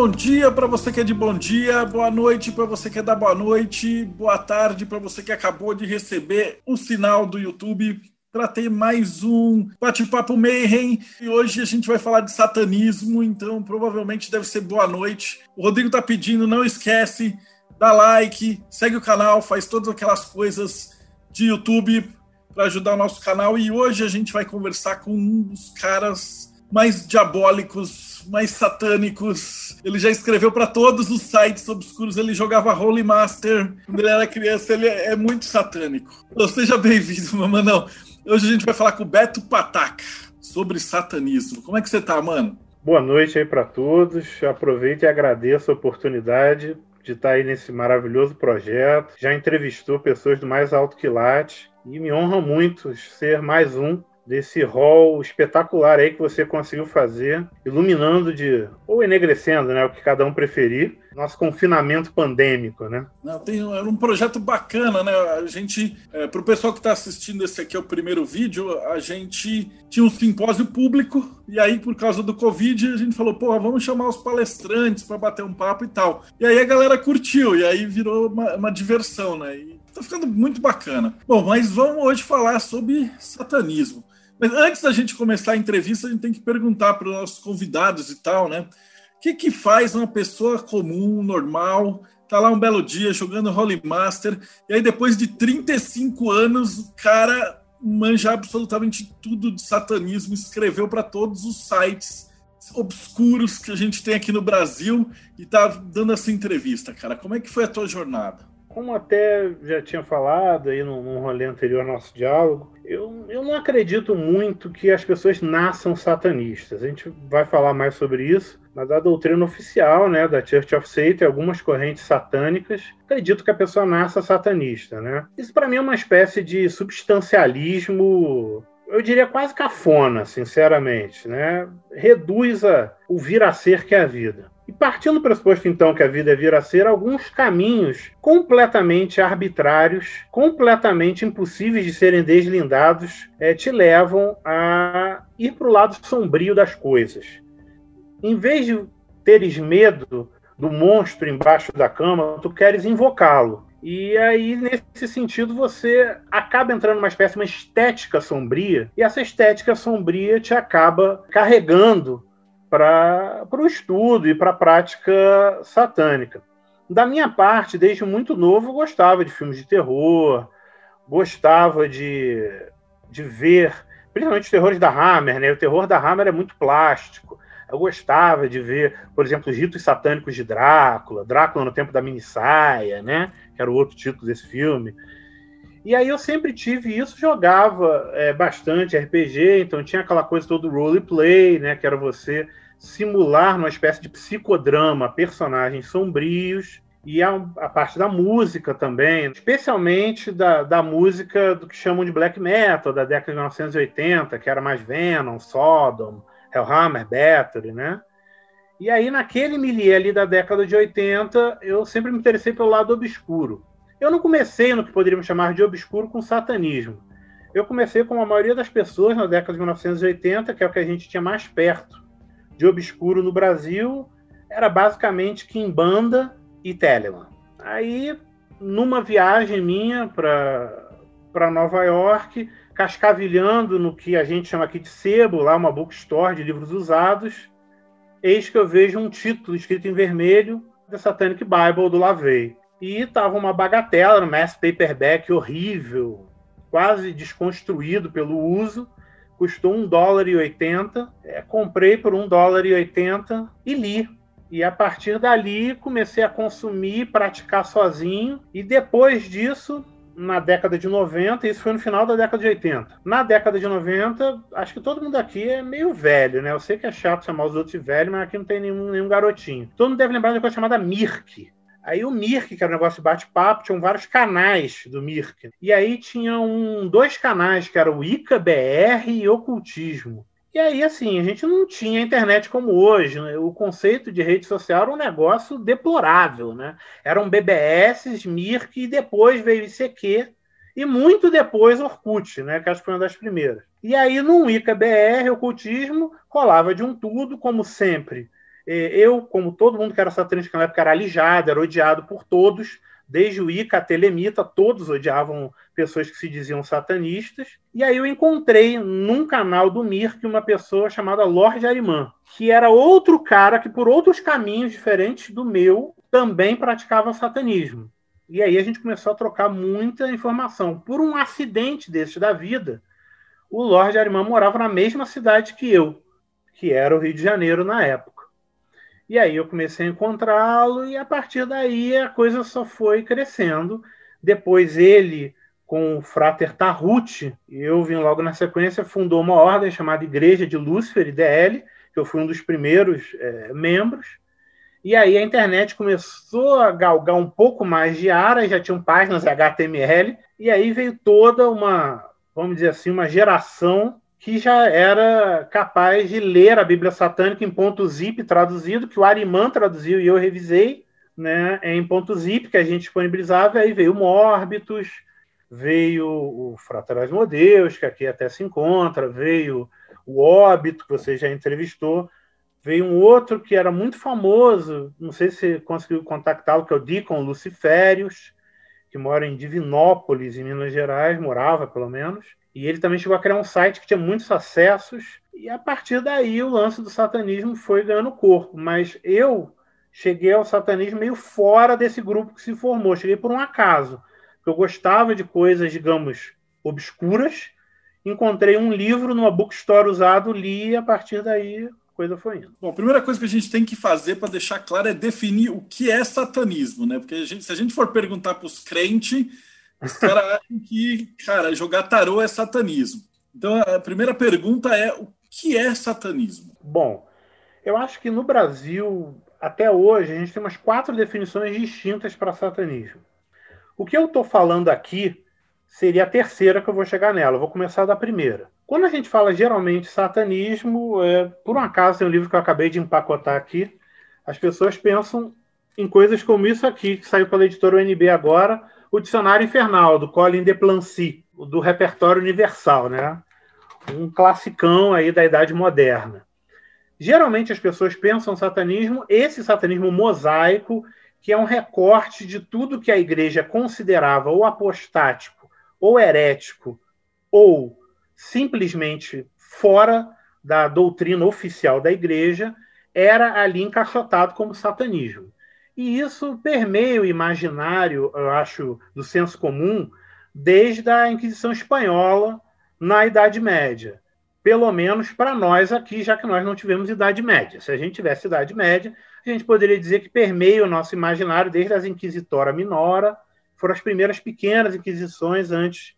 Bom dia para você que é de bom dia, boa noite para você que é da boa noite, boa tarde para você que acabou de receber o sinal do YouTube para ter mais um bate-papo Mayhem. E hoje a gente vai falar de satanismo, então provavelmente deve ser boa noite. O Rodrigo tá pedindo, não esquece, dá like, segue o canal, faz todas aquelas coisas de YouTube para ajudar o nosso canal. E hoje a gente vai conversar com um dos caras mais diabólicos mais satânicos. Ele já escreveu para todos os sites obscuros. Ele jogava Holy Master quando ele era criança. Ele é, muito satânico. Então, seja bem-vindo, Mamanão. Hoje a gente vai falar com o Beto Pataca sobre satanismo. Como é que você tá, mano? Boa noite aí para todos. Aproveito e agradeço a oportunidade de estar aí nesse maravilhoso projeto. Já entrevistou pessoas do mais alto quilate e me honra muito ser mais um desse rol espetacular aí que você conseguiu fazer, iluminando de ou enegrecendo, né, o que cada um preferir, nosso confinamento pandêmico, né? Não, tem era um projeto bacana, né? A gente, é, para o pessoal que está assistindo esse aqui é o primeiro vídeo, a gente tinha um simpósio público e aí por causa do Covid a gente falou, porra, vamos chamar os palestrantes para bater um papo e tal. E aí a galera curtiu e aí virou uma, uma diversão, né? E tá ficando muito bacana. Bom, mas vamos hoje falar sobre satanismo. Mas antes da gente começar a entrevista, a gente tem que perguntar para os nossos convidados e tal, né? O que, que faz uma pessoa comum, normal, tá lá um belo dia jogando Holy Master, e aí depois de 35 anos, o cara manja absolutamente tudo de satanismo, escreveu para todos os sites obscuros que a gente tem aqui no Brasil e tá dando essa entrevista, cara. Como é que foi a tua jornada? Como até já tinha falado aí num, rolê anterior ao nosso diálogo, eu, eu não acredito muito que as pessoas nasçam satanistas. A gente vai falar mais sobre isso, mas a doutrina oficial né, da Church of Satan, algumas correntes satânicas, acredito que a pessoa nasça satanista. Né? Isso para mim é uma espécie de substancialismo eu diria quase cafona, sinceramente, né? Reduz a, o vir a ser que é a vida. Partindo do pressuposto, então, que a vida é vir a ser, alguns caminhos completamente arbitrários, completamente impossíveis de serem deslindados, é, te levam a ir para o lado sombrio das coisas. Em vez de teres medo do monstro embaixo da cama, tu queres invocá-lo. E aí, nesse sentido, você acaba entrando numa espécie de uma estética sombria, e essa estética sombria te acaba carregando para o estudo e para a prática satânica. Da minha parte, desde muito novo, gostava de filmes de terror, gostava de, de ver, principalmente os terrores da Hammer, né? O terror da Hammer é muito plástico. Eu gostava de ver, por exemplo, os ritos satânicos de Drácula, Drácula no tempo da minissaia, né? Que era o outro título desse filme. E aí eu sempre tive isso, jogava é, bastante RPG, então tinha aquela coisa todo roleplay, né? Que era você simular uma espécie de psicodrama personagens sombrios e a, a, parte da música também, especialmente da, da música do que chamam de black metal da década de 1980, que era mais Venom, Sodom, Hellhammer, Battery, né? E aí, naquele milieu ali da década de 80, eu sempre me interessei pelo lado obscuro. Eu não comecei no que poderíamos chamar de obscuro com satanismo. Eu comecei com a maioria das pessoas na década de 1980, que é o que a gente tinha mais perto de obscuro no Brasil era basicamente Kimbanda e Telemann. Aí, numa viagem minha para Nova York, cascavilhando no que a gente chama aqui de sebo, lá uma bookstore de livros usados, eis que eu vejo um título escrito em vermelho, The Satanic Bible, do Lavey. E estava uma bagatela, um mass paperback horrível, quase desconstruído pelo uso, custou um dólar e oitenta. É, comprei por um dólar e oitenta e li. E a partir dali comecei a consumir, praticar sozinho. E depois disso, na década de 90, isso foi no final da década de 80. Na década de 90, acho que todo mundo aqui é meio velho, né? Eu sei que é chato chamar os outros de velho, mas aqui não tem nenhum, nenhum garotinho. Todo mundo deve lembrar de uma coisa chamada Mirk. Aí o Mirk, que era um negócio de bate-papo, tinham vários canais do Mirk. E aí tinham dois canais, que era o Ica BR e Ocultismo. E aí, assim, a gente não tinha internet como hoje. Né? O conceito de rede social era um negócio deplorável, né? Eram BBS, Mirk e depois veio ICQ e muito depois Orkut, né? Que acho que foi uma das primeiras. E aí, no Ica BR, ocultismo, rolava de um tudo, como sempre eu, como todo mundo que era satanista na época, era alijado, era odiado por todos, desde o Ica até Lemita, todos odiavam pessoas que se diziam satanistas. E aí eu encontrei num canal do Mirk uma pessoa chamada Lorde Arimã, que era outro cara que, por outros caminhos diferentes do meu, também praticava satanismo. E aí a gente começou a trocar muita informação. Por um acidente desse da vida, o Lorde Arimã morava na mesma cidade que eu, que era o Rio de Janeiro na época. E aí eu comecei a encontrá-lo e a partir daí a coisa só foi crescendo. Depois ele, com o Frater Tarruti, eu vim logo na sequência, fundou uma ordem chamada Igreja de Lúcifer, IDL, que eu fui um dos primeiros é, membros. E aí a internet começou a galgar um pouco mais de área, já tinham páginas HTML, e aí veio toda uma, vamos dizer assim, uma geração que já era capaz de ler a Bíblia Satânica em ponto zip traduzido, que o Arimã traduziu e eu revisei, né, em ponto zip que a gente disponibilizava, aí veio Mórbitos, veio o Frater Asmodeus, que aqui até se encontra, veio o Óbito, que você já entrevistou, veio um outro que era muito famoso, não sei se conseguiu contactá-lo, que é o Deacon Luciférios, que mora em Divinópolis, em Minas Gerais, morava pelo menos, e ele também chegou a criar um site que tinha muitos acessos, e a partir daí o lance do satanismo foi ganhando corpo. Mas eu cheguei ao satanismo meio fora desse grupo que se formou, cheguei por um acaso. Eu gostava de coisas, digamos, obscuras. Encontrei um livro numa bookstore usado, li e a partir daí coisa foi indo. Bom, a primeira coisa que a gente tem que fazer para deixar claro é definir o que é satanismo, né? Porque a gente, se a gente for perguntar para os crentes os caras acham que, cara, jogar tarô é satanismo. Então a primeira pergunta é: o que é satanismo? Bom, eu acho que no Brasil, até hoje, a gente tem umas quatro definições distintas para satanismo. O que eu estou falando aqui seria a terceira que eu vou chegar nela. Eu vou começar da primeira. Quando a gente fala geralmente satanismo, é, por um acaso tem um livro que eu acabei de empacotar aqui, as pessoas pensam em coisas como isso aqui, que saiu pela editora UNB agora, o Dicionário Infernal, do Colin de Plancy, do repertório universal, né? Um classicão aí da Idade Moderna. Geralmente as pessoas pensam satanismo, esse satanismo mosaico, que é um recorte de tudo que a igreja considerava ou apostático, ou herético, ou simplesmente fora da doutrina oficial da igreja, era ali encaixotado como satanismo. E isso permeia o imaginário, eu acho, do senso comum, desde a Inquisição Espanhola na Idade Média. Pelo menos para nós aqui, já que nós não tivemos Idade Média. Se a gente tivesse Idade Média, a gente poderia dizer que permeia o nosso imaginário desde as Inquisitora Minora, foram as primeiras pequenas inquisições antes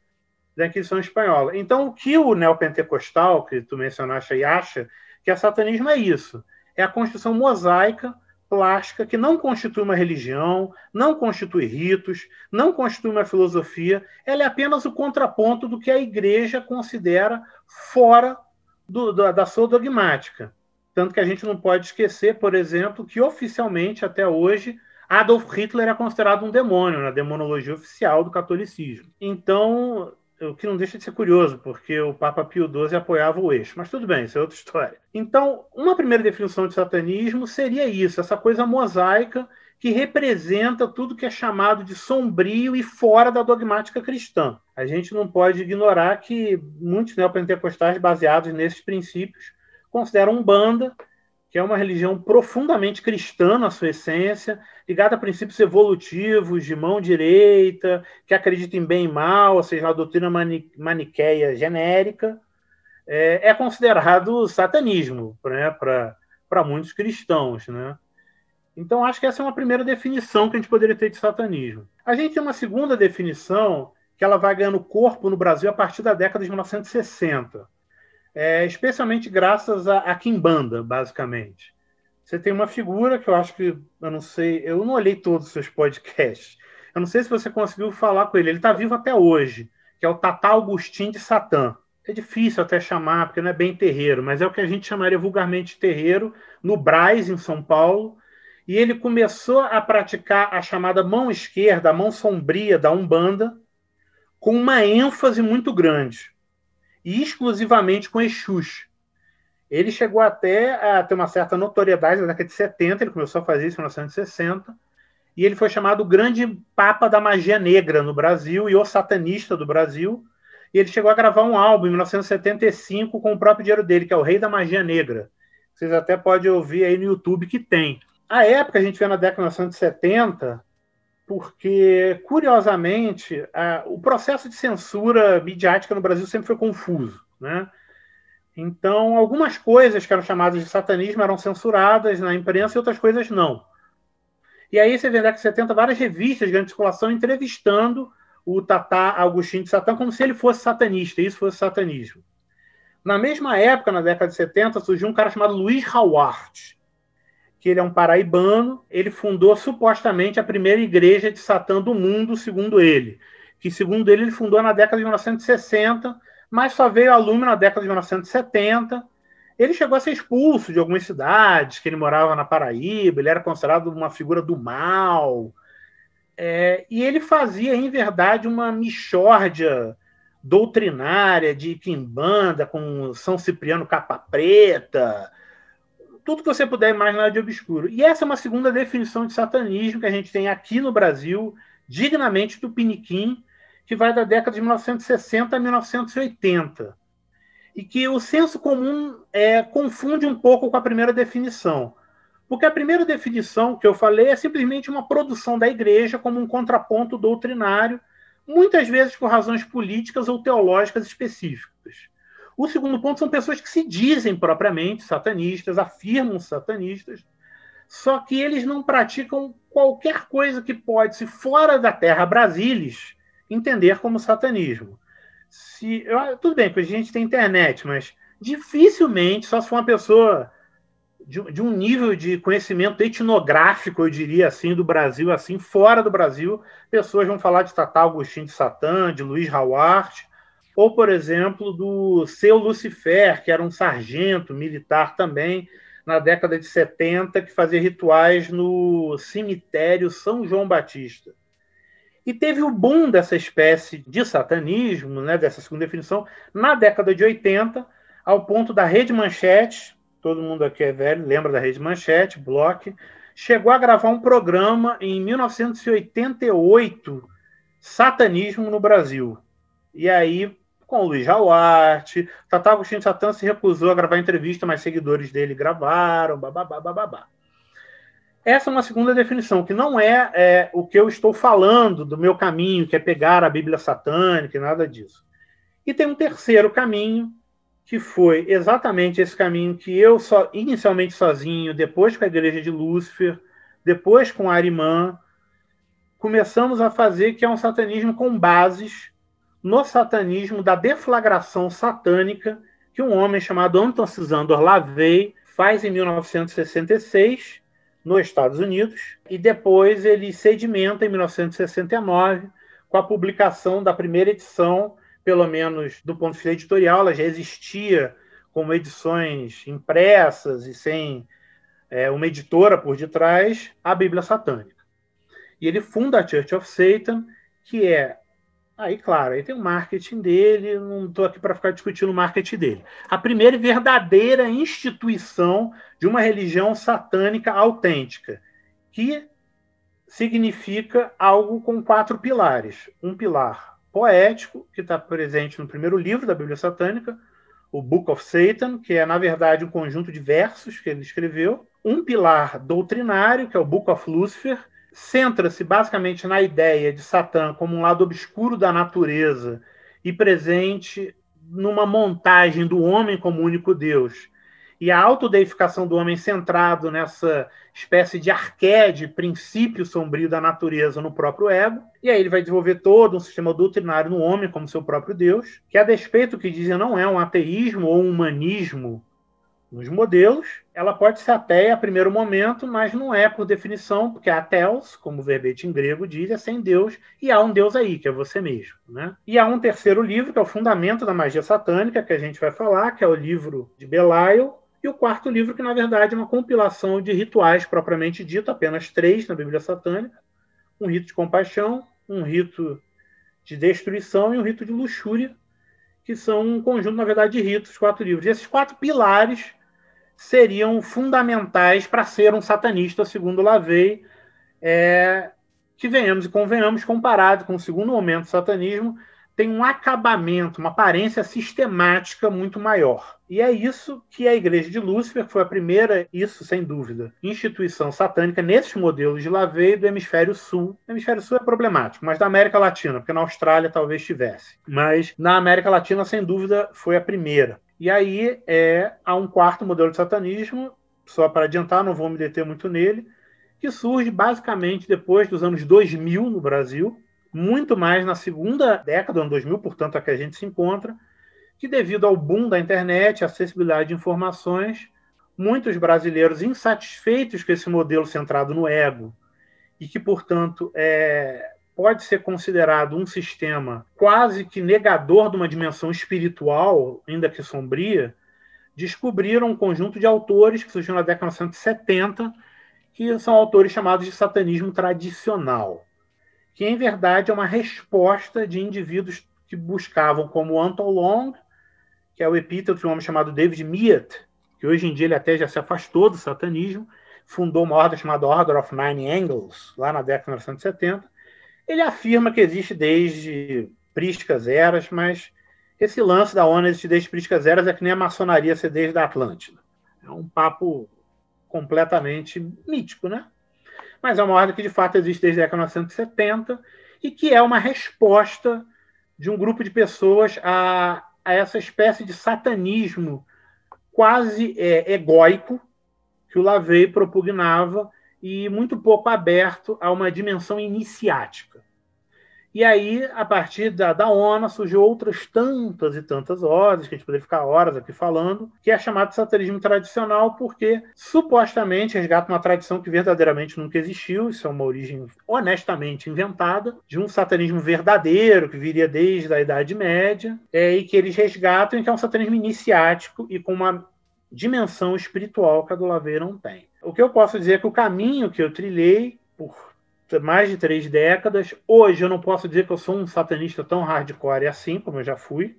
da Inquisição Espanhola. Então, o que o neopentecostal, que tu mencionaste aí, acha que a satanismo é isso? É a construção mosaica plástica que não constitui uma religião, não constitui ritos, não constitui uma filosofia, ela é apenas o contraponto do que a igreja considera fora do, da, da sua dogmática. Tanto que a gente não pode esquecer, por exemplo, que oficialmente, até hoje, Adolf Hitler é considerado um demônio na demonologia oficial do catolicismo. Então, o que não deixa de ser curioso, porque o Papa Pio XII apoiava o eixo. Mas tudo bem, isso é outra história. Então, uma primeira definição de satanismo seria isso, essa coisa mosaica que representa tudo que é chamado de sombrio e fora da dogmática cristã. A gente não pode ignorar que muitos neopentecostais baseados nesses princípios consideram Umbanda que é uma religião profundamente cristã na sua essência, ligada a princípios evolutivos, de mão direita, que acredita em bem e mal, ou seja, a doutrina mani maniqueia genérica, é, é considerado satanismo né, para muitos cristãos. Né? Então, acho que essa é uma primeira definição que a gente poderia ter de satanismo. A gente tem uma segunda definição que ela vai ganhando corpo no Brasil a partir da década de 1960 é, especialmente graças a, a Kimbanda, basicamente. você tem uma figura que eu acho que, eu não sei, eu não olhei todos os seus podcasts. Eu não sei se você conseguiu falar com ele. Ele está vivo até hoje, que é o Tata Agostinho de Satã. É difícil até chamar, porque não é bem terreiro, mas é o que a gente chamaria vulgarmente terreiro, no Braz, em São Paulo. E ele começou a praticar a chamada mão esquerda, a mão sombria da Umbanda, com uma ênfase muito grande, e exclusivamente com Exus. Ele chegou até a ter uma certa notoriedade na década de 70, ele começou a fazer isso em 1960, e ele foi chamado o grande papa da magia negra no Brasil e o satanista do Brasil. E ele chegou a gravar um álbum em 1975 com o próprio dinheiro dele, que é o Rei da Magia Negra. Vocês até podem ouvir aí no YouTube que tem. A época, a gente vê na década de 1970, porque, curiosamente, a, o processo de censura midiática no Brasil sempre foi confuso. Né? Então, algumas coisas que eram chamadas de satanismo eram censuradas na imprensa e outras coisas não. E aí você vê na década de 70 várias revistas de grande circulação entrevistando o Tatá Agostinho de Satã como se ele fosse satanista, isso fosse satanismo. Na mesma época, na década de 70, surgiu um cara chamado Luiz Howard, que ele é um paraibano, ele fundou supostamente a primeira igreja de Satã do mundo, segundo ele, que segundo ele ele fundou na década de 1960, mas só veio a lume na década de 1970, ele chegou a ser expulso de algumas cidades, que ele morava na Paraíba, ele era considerado uma figura do mal. É, e ele fazia, em verdade, uma mixórdia doutrinária de quimbanda com São Cipriano capa preta, tudo que você puder imaginar de obscuro. E essa é uma segunda definição de satanismo que a gente tem aqui no Brasil, dignamente do Piniquim, que vai da década de 1960 a 1980 e que o senso comum é, confunde um pouco com a primeira definição. Porque a primeira definição que eu falei é simplesmente uma produção da igreja como um contraponto doutrinário, muitas vezes por razões políticas ou teológicas específicas. O segundo ponto são pessoas que se dizem propriamente satanistas, afirmam satanistas, só que eles não praticam qualquer coisa que pode, se fora da terra Brasilis, entender como satanismo se. Eu, tudo bem, porque a gente tem internet, mas dificilmente, só se for uma pessoa de, de, um nível de conhecimento etnográfico, eu diria assim, do Brasil, assim, fora do Brasil, pessoas vão falar de Tata Agostinho de Satã, de Luiz Howard, ou, por exemplo, do seu Lucifer, que era um sargento militar também, na década de 70, que fazia rituais no cemitério São João Batista. E teve o boom dessa espécie de satanismo, né, dessa segunda definição, na década de 80, ao ponto da Rede Manchete, todo mundo aqui é velho, lembra da Rede Manchete, Block, chegou a gravar um programa em 1988, Satanismo no Brasil. E aí, com o Luiz Jauarte, Tata Agostinho Satã se recusou a gravar entrevista, mas seguidores dele gravaram, bababá, bababá. Essa é uma segunda definição, que não é, é, o que eu estou falando do meu caminho, que é pegar a Bíblia satânica e nada disso. E tem um terceiro caminho, que foi exatamente esse caminho que eu, só, inicialmente sozinho, depois com a Igreja de Lúcifer, depois com a Arimã, começamos a fazer, que é um satanismo com bases no satanismo da deflagração satânica, que um homem chamado Anton Cisandor Lavey faz em 1966 nos Estados Unidos, e depois ele sedimenta em 1969 com a publicação da primeira edição, pelo menos do ponto de vista editorial, ela já existia como edições impressas e sem é, uma editora por detrás, a Bíblia Satânica. E ele funda a Church of Satan, que é Aí, claro, aí tem o marketing dele, não estou aqui para ficar discutindo o marketing dele. A primeira e verdadeira instituição de uma religião satânica autêntica, que significa algo com quatro pilares. Um pilar poético, que está presente no primeiro livro da Bíblia Satânica, o Book of Satan, que é, na verdade, um conjunto de versos que ele escreveu. Um pilar doutrinário, que é o Book of Lucifer, centra-se basicamente na ideia de Satã como um lado obscuro da natureza e presente numa montagem do homem como único Deus. E a autodeificação do homem centrado nessa espécie de arquede, princípio sombrio da natureza no próprio ego. E aí ele vai desenvolver todo um sistema doutrinário no homem como seu próprio Deus, que a despeito que dizem não é um ateísmo ou um humanismo nos modelos, ela pode ser ateia a primeiro momento, mas não é por definição, porque a Theos, como o verbete em grego diz, é sem Deus, e há um Deus aí, que é você mesmo. Né? E há um terceiro livro, que é o fundamento da magia satânica, que a gente vai falar, que é o livro de Belial, e o quarto livro, que na verdade é uma compilação de rituais propriamente dito, apenas três na Bíblia Satânica: um rito de compaixão, um rito de destruição e um rito de luxúria, que são um conjunto, na verdade, de ritos, quatro livros. E esses quatro pilares seriam fundamentais para ser um satanista, segundo Lavey, é, que venhamos e convenhamos, comparado com o segundo momento do satanismo, tem um acabamento, uma aparência sistemática muito maior. E é isso que a Igreja de Lúcifer foi a primeira, isso sem dúvida, instituição satânica nesses modelos de Lavey do hemisfério sul. O hemisfério sul é problemático, mas da América Latina, porque na Austrália talvez tivesse. Mas na América Latina, sem dúvida, foi a primeira. E aí é, há um quarto modelo de satanismo, só para adiantar, não vou me deter muito nele, que surge basicamente depois dos anos 2000 no Brasil, muito mais na segunda década, ano 2000, portanto, a que a gente se encontra, que devido ao boom da internet, acessibilidade de informações, muitos brasileiros insatisfeitos com esse modelo centrado no ego e que, portanto, é, pode ser considerado um sistema quase que negador de uma dimensão espiritual, ainda que sombria, descobriram um conjunto de autores que surgiu na década de 1970, que são autores chamados de satanismo tradicional, que em verdade é uma resposta de indivíduos que buscavam, como Anton Long, que é o epíteto de um homem chamado David Mead, que hoje em dia ele até já se afastou do satanismo, fundou uma ordem chamada Order of Nine Angles, lá na década de 1970, ele afirma que existe desde prísticas eras, mas esse lance da ONU existe desde prísticas eras é que nem a maçonaria ser desde a Atlântida. É um papo completamente mítico, né? Mas é uma ordem que de fato existe desde a década de 1970 e que é uma resposta de um grupo de pessoas a, a essa espécie de satanismo quase é, egóico que o Lavey propugnava e muito pouco aberto a uma dimensão iniciática. E aí, a partir da, da ONU, surgiu outras tantas e tantas ordens, que a gente poderia ficar horas aqui falando, que é chamado de satanismo tradicional, porque supostamente resgata uma tradição que verdadeiramente nunca existiu, isso é uma origem honestamente inventada, de um satanismo verdadeiro, que viria desde a Idade Média, é, e que eles resgatam, que é um satanismo iniciático e com uma dimensão espiritual que a do Lavey não tem. O que eu posso dizer é que o caminho que eu trilhei por mais de três décadas, hoje eu não posso dizer que eu sou um satanista tão hardcore assim, como eu já fui.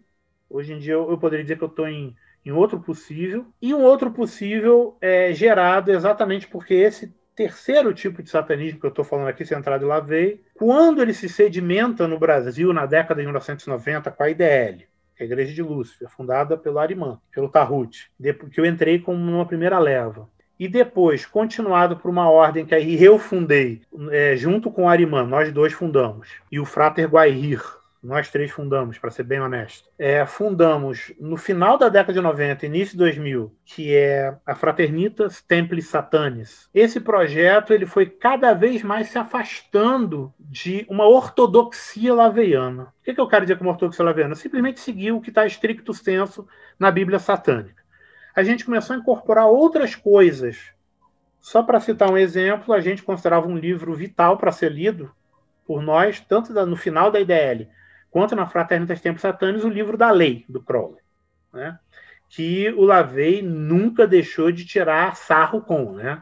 Hoje em dia eu, eu poderia dizer que eu estou em, em outro possível. E um outro possível é gerado exatamente porque esse terceiro tipo de satanismo que eu estou falando aqui, centrado em Lavey, quando ele se sedimenta no Brasil na década de 1990 com a IDL, é a Igreja de Lúcifer, fundada pelo Arimã, pelo Tarut, que eu entrei como uma primeira leva e depois continuado por uma ordem que aí eu fundei, é, junto com o Arimã, nós dois fundamos, e o Frater Guaihir, nós três fundamos, para ser bem honesto. É, fundamos no final da década de 90, início de 2000, que é a Fraternitas Templis Satanis. Esse projeto ele foi cada vez mais se afastando de uma ortodoxia laveiana. O que, que eu quero dizer com ortodoxia laveiana? Simplesmente seguir o que está estricto senso na Bíblia satânica a gente começou a incorporar outras coisas. Só para citar um exemplo, a gente considerava um livro vital para ser lido por nós, tanto no final da IDL quanto na Fraternitas Tempos Satânicos, o livro da lei, do Crowley. Né? Que o Lavey nunca deixou de tirar sarro com. Né?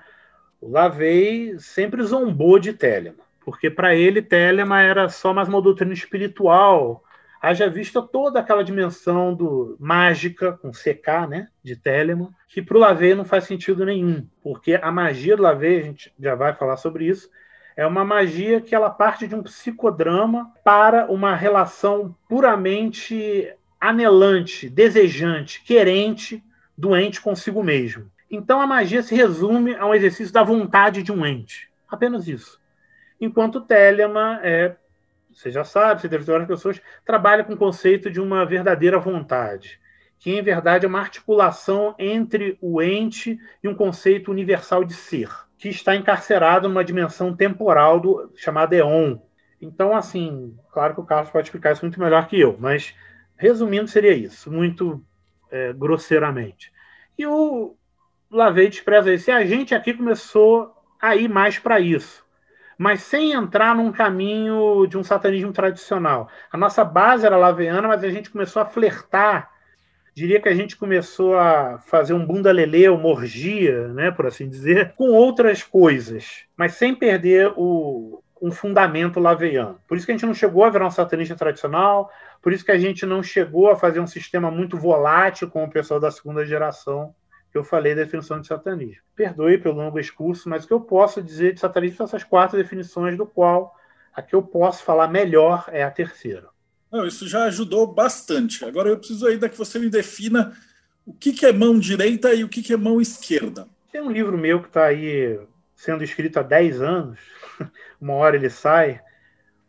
O Lavey sempre zombou de Telema, porque para ele Telema era só mais uma doutrina espiritual, haja vista toda aquela dimensão do mágica, com CK, né, de Telemann, que para o Lavey não faz sentido nenhum, porque a magia do Lavey, a gente já vai falar sobre isso, é uma magia que ela parte de um psicodrama para uma relação puramente anelante, desejante, querente do ente consigo mesmo. Então a magia se resume a um exercício da vontade de um ente. Apenas isso. Enquanto Telemann é você já sabe, você deve ter várias pessoas, trabalha com o conceito de uma verdadeira vontade, que em verdade é uma articulação entre o ente e um conceito universal de ser, que está encarcerado numa dimensão temporal do, chamada Eon. Então, assim, claro que o Carlos pode explicar isso muito melhor que eu, mas resumindo, seria isso, muito é, grosseiramente. E o, Lavei despreza isso. E a gente aqui começou a ir mais para isso, mas sem entrar num caminho de um satanismo tradicional. A nossa base era laveana, mas a gente começou a flertar. Diria que a gente começou a fazer um bunda lelê, uma orgia, né, por assim dizer, com outras coisas, mas sem perder o, um fundamento laveiano. Por isso que a gente não chegou a virar um satanista tradicional, por isso que a gente não chegou a fazer um sistema muito volátil com o pessoal da segunda geração que eu falei da definição de satanismo. Perdoe pelo longo discurso, mas o que eu posso dizer de satanismo são essas quatro definições, do qual a que eu posso falar melhor é a terceira. Não, isso já ajudou bastante. Agora eu preciso ainda que você me defina o que, que é mão direita e o que, que é mão esquerda. Tem um livro meu que está aí sendo escrito há 10 anos, uma hora ele sai,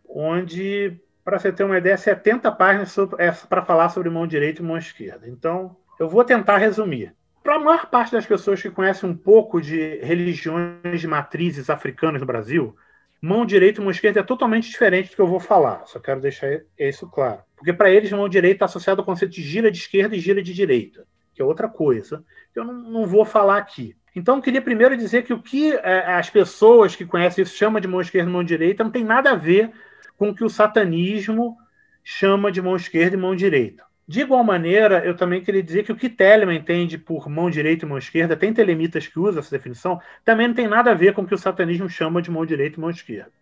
onde, para você ter uma ideia, 70 páginas é para falar sobre mão direita e mão esquerda. Então, eu vou tentar resumir. Para a maior parte das pessoas que conhecem um pouco de religiões de matrizes africanas no Brasil, mão direita e mão esquerda é totalmente diferente do que eu vou falar. Só quero deixar isso claro. Porque para eles, mão direita está associado ao conceito de gira de esquerda e gira de direita, que é outra coisa, eu não, não vou falar aqui. Então, eu queria primeiro dizer que o que é, as pessoas que conhecem isso chamam de mão esquerda e mão direita não tem nada a ver com o que o satanismo chama de mão esquerda e mão direita. De igual maneira, eu também queria dizer que o que Telemann entende por mão direita e mão esquerda, tem telemitas que usam essa definição, também não tem nada a ver com o que o satanismo chama de mão direita e mão esquerda.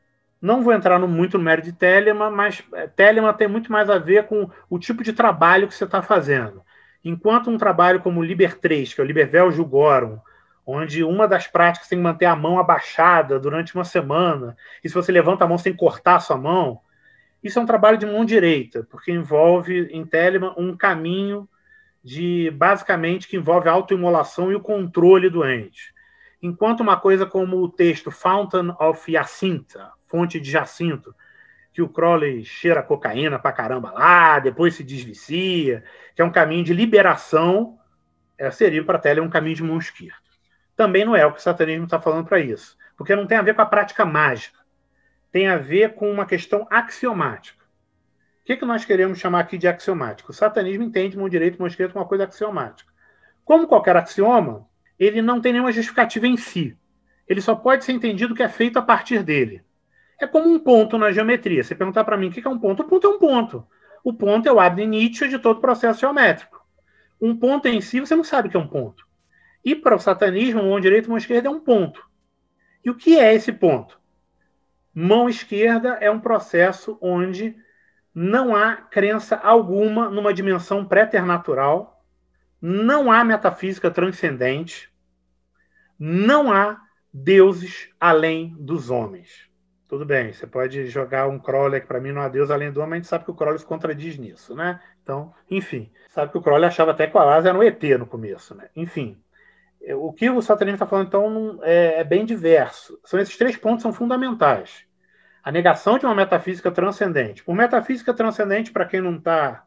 Não vou entrar muito no mérito de Telemann, mas é, Telemann tem muito mais a ver com o tipo de trabalho que você está fazendo. Enquanto um trabalho como o Liber 3, que é o Libervel Jugorum, onde uma das práticas tem que manter a mão abaixada durante uma semana, e se você levanta a mão, que cortar a sua mão. Isso é um trabalho de mão direita, porque envolve, em Telemann, um caminho de, basicamente, que envolve a autoimolação e o controle do ente. Enquanto uma coisa como o texto Fountain of Jacinta, fonte de Jacinto, que o Crowley cheira cocaína pra caramba lá, depois se desvicia, que é um caminho de liberação, é, seria para Telemann um caminho de mão esquerda também não é o que o satanismo está falando para isso. Porque não tem a ver com a prática mágica. Tem a ver com uma questão axiomática. O que, que nós queremos chamar aqui de axiomático? O satanismo entende mão direita e mão esquerda como uma coisa axiomática. Como qualquer axioma, ele não tem nenhuma justificativa em si. Ele só pode ser entendido que é feito a partir dele. É como um ponto na geometria. Você perguntar para mim o que é um ponto, o ponto é um ponto. O ponto é o ab initio de todo processo geométrico. Um ponto em si, você não sabe o que é um ponto. E para o satanismo, mão direita e mão esquerda é um ponto. E o que é esse ponto? Mão esquerda é um processo onde não há crença alguma numa dimensão préternatural, não há metafísica transcendente, não há deuses além dos homens. Tudo bem, você pode jogar um Crowley para mim não há Deus além do homem, a gente sabe que o Crowley se contradiz nisso, né? Então, enfim, sabe que o Crowley achava até que o Alás era um ET no começo, né? Enfim, o que o satanismo está falando, então, é, é, bem diverso. São esses três pontos são fundamentais. A negação de uma metafísica transcendente. Por metafísica transcendente, para quem não está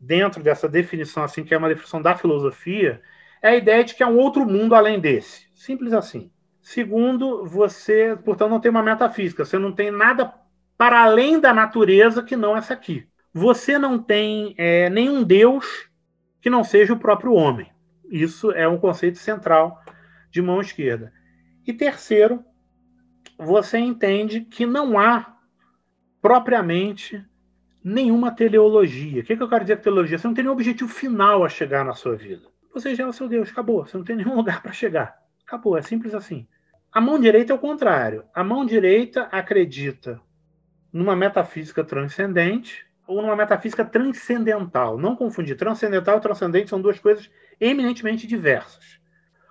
dentro dessa definição, assim, que é uma definição da filosofia, é a ideia de que há um outro mundo além desse. Simples assim. Segundo, você, portanto, não tem uma metafísica. Você não tem nada para além da natureza que não essa aqui. Você não tem é, nenhum Deus que não seja o próprio homem. Isso é um conceito central de mão esquerda. E terceiro, você entende que não há propriamente nenhuma teleologia. O que, que eu quero dizer com teleologia? Você não tem nenhum objetivo final a chegar na sua vida. Você já é o seu Deus, acabou. Você não tem nenhum lugar para chegar. Acabou, é simples assim. A mão direita é o contrário. A mão direita acredita numa metafísica transcendente ou numa metafísica transcendental. Não confundir. Transcendental e transcendente são duas coisas eminentemente diversas.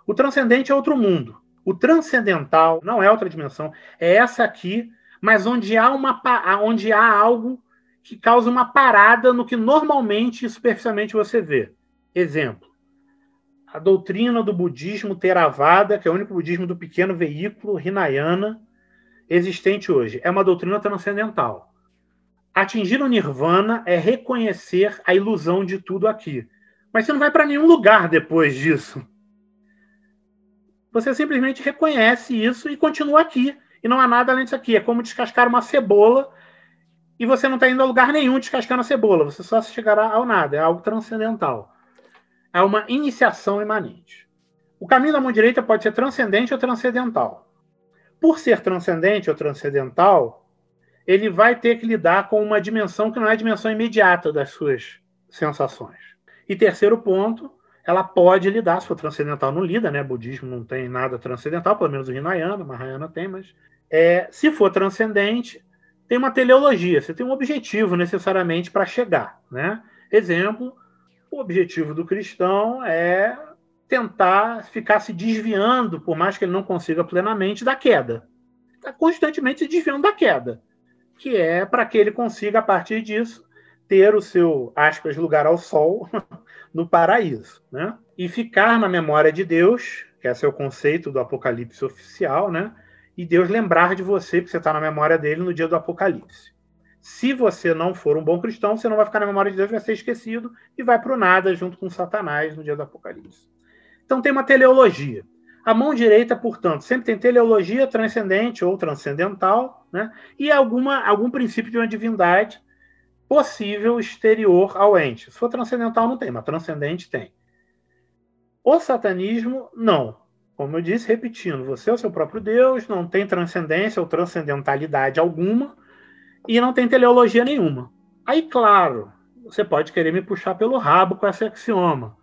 O transcendente é outro mundo. O transcendental não é outra dimensão, é essa aqui, mas onde há, uma, onde há algo que causa uma parada no que normalmente e superficialmente você vê. Exemplo: a doutrina do budismo Theravada, que é o único budismo do pequeno veículo Hinayana existente hoje, é uma doutrina transcendental. Atingir o nirvana é reconhecer a ilusão de tudo aqui. Mas você não vai para nenhum lugar depois disso. Você simplesmente reconhece isso e continua aqui. E não há nada além disso aqui. É como descascar uma cebola e você não está indo a lugar nenhum descascando a cebola. Você só chegará ao nada. É algo transcendental. É uma iniciação imanente. O caminho da mão direita pode ser transcendente ou transcendental. Por ser transcendente ou transcendental, ele vai ter que lidar com uma dimensão que não é a dimensão imediata das suas sensações. E terceiro ponto, ela pode lidar, se for transcendental não lida, né? Budismo não tem nada transcendental, pelo menos o Hinayana, Mahayana tem, mas é, se for transcendente, tem uma teleologia, você tem um objetivo necessariamente para chegar, né? Exemplo, o objetivo do cristão é tentar ficar se desviando, por mais que ele não consiga plenamente, da queda. Está constantemente se desviando da queda, que é para que ele consiga, a partir disso, ter o seu, aspas, lugar ao sol no paraíso. Né? E ficar na memória de Deus, que esse é o conceito do Apocalipse oficial, né? e Deus lembrar de você, que você está na memória dele no dia do Apocalipse. Se você não for um bom cristão, você não vai ficar na memória de Deus, vai ser esquecido e vai para o nada junto com Satanás no dia do Apocalipse. Então tem uma teleologia. A mão direita, portanto, sempre tem teleologia transcendente ou transcendental, né? e alguma, algum princípio de uma divindade possível exterior ao ente. Se for transcendental, não tem, mas transcendente tem. O satanismo, não. Como eu disse, repetindo, você é o seu próprio Deus, não tem transcendência ou transcendentalidade alguma e não tem teleologia nenhuma. Aí, claro, você pode querer me puxar pelo rabo com esse axioma.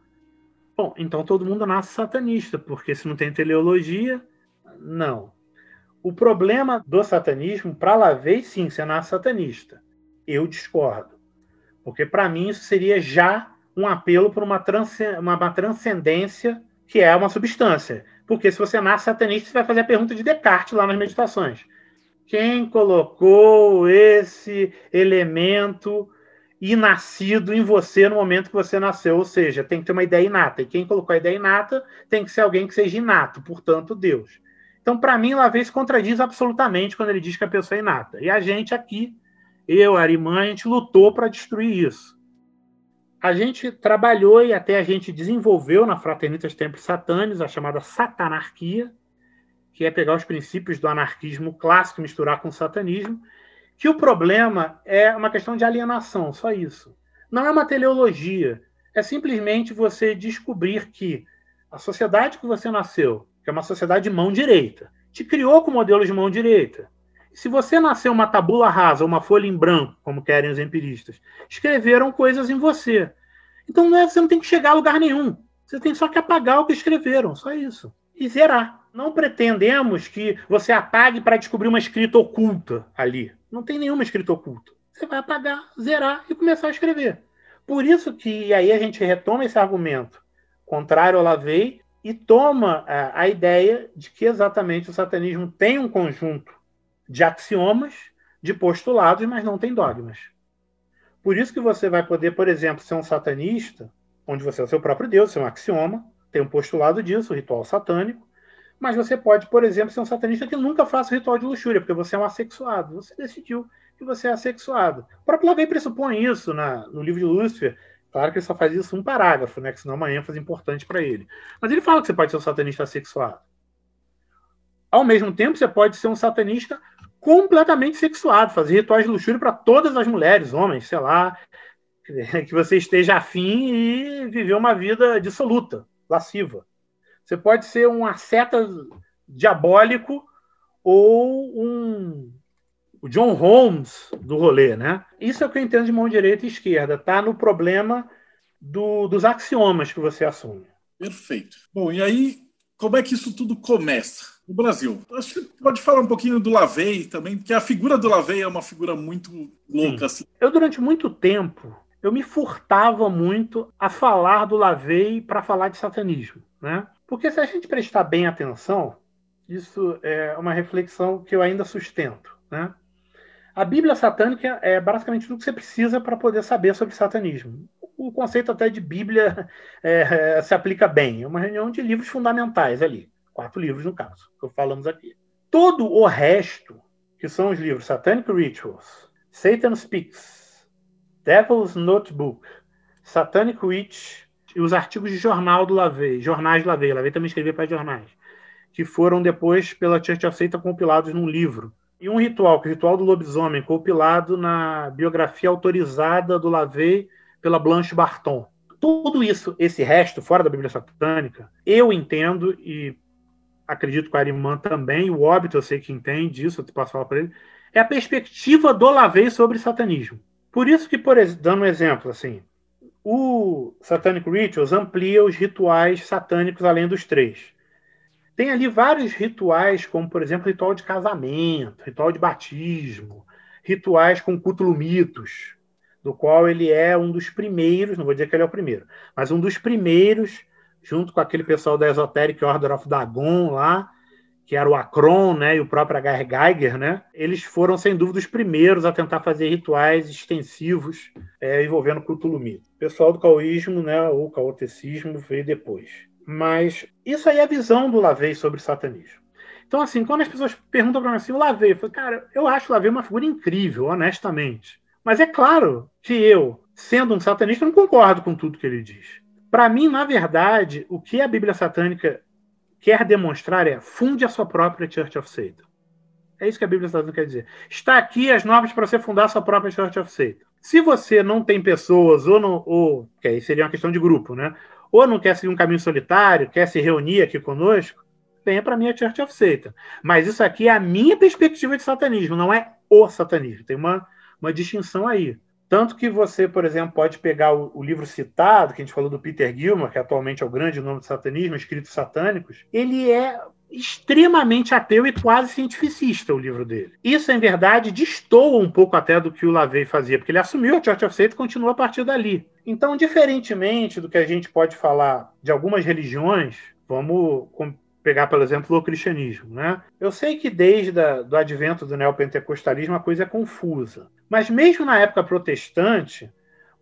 Bom, então todo mundo nasce satanista, porque se não tem teleologia, não. O problema do satanismo, para lá ver, sim, você nasce satanista. Eu discordo. Porque para mim isso seria já um apelo para uma, uma, uma transcendência que é uma substância. Porque se você nasce satanista, você vai fazer a pergunta de Descartes lá nas meditações. Quem colocou esse elemento inascido em você no momento que você nasceu? Ou seja, tem que ter uma ideia inata. E quem colocou a ideia inata tem que ser alguém que seja inato, portanto, Deus. Então, para mim, Lavey se contradiz absolutamente quando ele diz que a pessoa é inata. E a gente aqui, eu, Arimã, a gente lutou para destruir isso a gente trabalhou e até a gente desenvolveu na Fraternitas Tempos Satânicos a chamada satanarquia, que é pegar os princípios do anarquismo clássico e misturar com o satanismo, que o problema é uma questão de alienação, só isso. Não é uma teleologia, é simplesmente você descobrir que a sociedade que você nasceu, que é uma sociedade de mão direita, te criou com modelo de mão direita. Se você nasceu uma tabula rasa, uma folha em branco, como querem os empiristas, escreveram coisas em você. Então não é, você não tem que chegar a lugar nenhum. Você tem só que apagar o que escreveram, só isso. E zerar. Não pretendemos que você apague para descobrir uma escrita oculta ali. Não tem nenhuma escrita oculta. Você vai apagar, zerar e começar a escrever. Por isso que aí a gente retoma esse argumento contrário ao Lavey e toma a, a ideia de que exatamente o satanismo tem um conjunto de axiomas, de postulados, mas não tem dogmas. Por isso que você vai poder, por exemplo, ser um satanista, onde você é o seu próprio Deus, ser é um axioma, tem um postulado disso, o ritual satânico, mas você pode, por exemplo, ser um satanista que nunca faça ritual de luxúria, porque você é um assexuado. Você decidiu que você é assexuado. O próprio Lavey pressupõe isso na, no livro de Lúcifer. Claro que ele só faz isso um parágrafo, né? Que senão é uma ênfase importante para ele. Mas ele fala que você pode ser um satanista assexuado. Ao mesmo tempo, você pode ser um satanista completamente sexuado, fazer rituais de luxúria para todas as mulheres, homens, sei lá, que você esteja afim e viver uma vida dissoluta, lasciva. Você pode ser um asceta diabólico ou um o John Holmes do rolê, né? Isso é o que eu entendo de mão direita e esquerda, tá no problema do, dos axiomas que você assume. Perfeito. Bom, e aí, como é que isso tudo começa? no Brasil. Acho que pode falar um pouquinho do Lavey também, porque a figura do Lavey é uma figura muito louca. Assim. Eu, durante muito tempo, eu me furtava muito a falar do Lavey para falar de satanismo. Né? Porque se a gente prestar bem atenção, isso é uma reflexão que eu ainda sustento. Né? A Bíblia satânica é basicamente tudo que você precisa para poder saber sobre satanismo. O conceito até de Bíblia é, é, se aplica bem. É uma reunião de livros fundamentais ali. Quatro livros, no caso, que falamos aqui. Todo o resto, que são os livros Satanic Rituals, Satan Speaks, Devil's Notebook, Satanic Witch e os artigos de jornal do Lavey, jornais do Lavey, Lavey também escrevia para jornais, que foram depois pela Church of Satan compilados num livro. E um ritual, que é o Ritual do Lobisomem, compilado na biografia autorizada do Lavey pela Blanche Barton. tudo isso, esse resto, fora da Bíblia satânica, eu entendo e acredito que o Arimã também, o óbito eu sei que entende isso, eu posso falar para ele, é a perspectiva do Lavei sobre satanismo. Por isso que, por dando um exemplo, assim, o Satanic Rituals amplia os rituais satânicos além dos três. Tem ali vários rituais, como, por exemplo, ritual de casamento, ritual de batismo, rituais com cútulo-mitos, do qual ele é um dos primeiros, não vou dizer que ele é o primeiro, mas um dos primeiros, junto com aquele pessoal da Esoteric Order of Dagon lá, que era o Akron, né, e o próprio H.R. Geiger, né, eles foram, sem dúvida, os primeiros a tentar fazer rituais extensivos é, envolvendo Cthulhu mito. O pessoal do caoísmo, né, ou caotecismo, veio depois. Mas isso aí é a visão do Lavey sobre o satanismo. Então, assim, quando as pessoas perguntam para mim assim, o Lavey, eu falo, cara, eu acho o Lavey uma figura incrível, honestamente. Mas é claro que eu, sendo um satanista, não concordo com tudo que ele diz. Para mim, na verdade, o que a Bíblia satânica quer demonstrar é funde a sua própria Church of Satan. É isso que a Bíblia Satânica quer dizer. Está aqui as normas para você fundar a sua própria Church of Satan. Se você não tem pessoas, ou não. Ou, que aí seria uma questão de grupo, né? Ou não quer seguir um caminho solitário, quer se reunir aqui conosco, venha para a minha Church of Satan. Mas isso aqui é a minha perspectiva de satanismo, não é o satanismo. Tem uma, uma distinção aí. Tanto que você, por exemplo, pode pegar o, o, livro citado, que a gente falou do Peter Gilmer, que atualmente é o grande nome do satanismo, Escritos Satânicos, ele é extremamente ateu e quase cientificista o livro dele. Isso, em verdade, destoa um pouco até do que o Lavey fazia, porque ele assumiu a Church of Satan e continua a partir dali. Então, diferentemente do que a gente pode falar de algumas religiões, vamos pegar, por exemplo, o cristianismo. Né? Eu sei que desde o advento do neopentecostalismo a coisa é confusa. Mas mesmo na época protestante,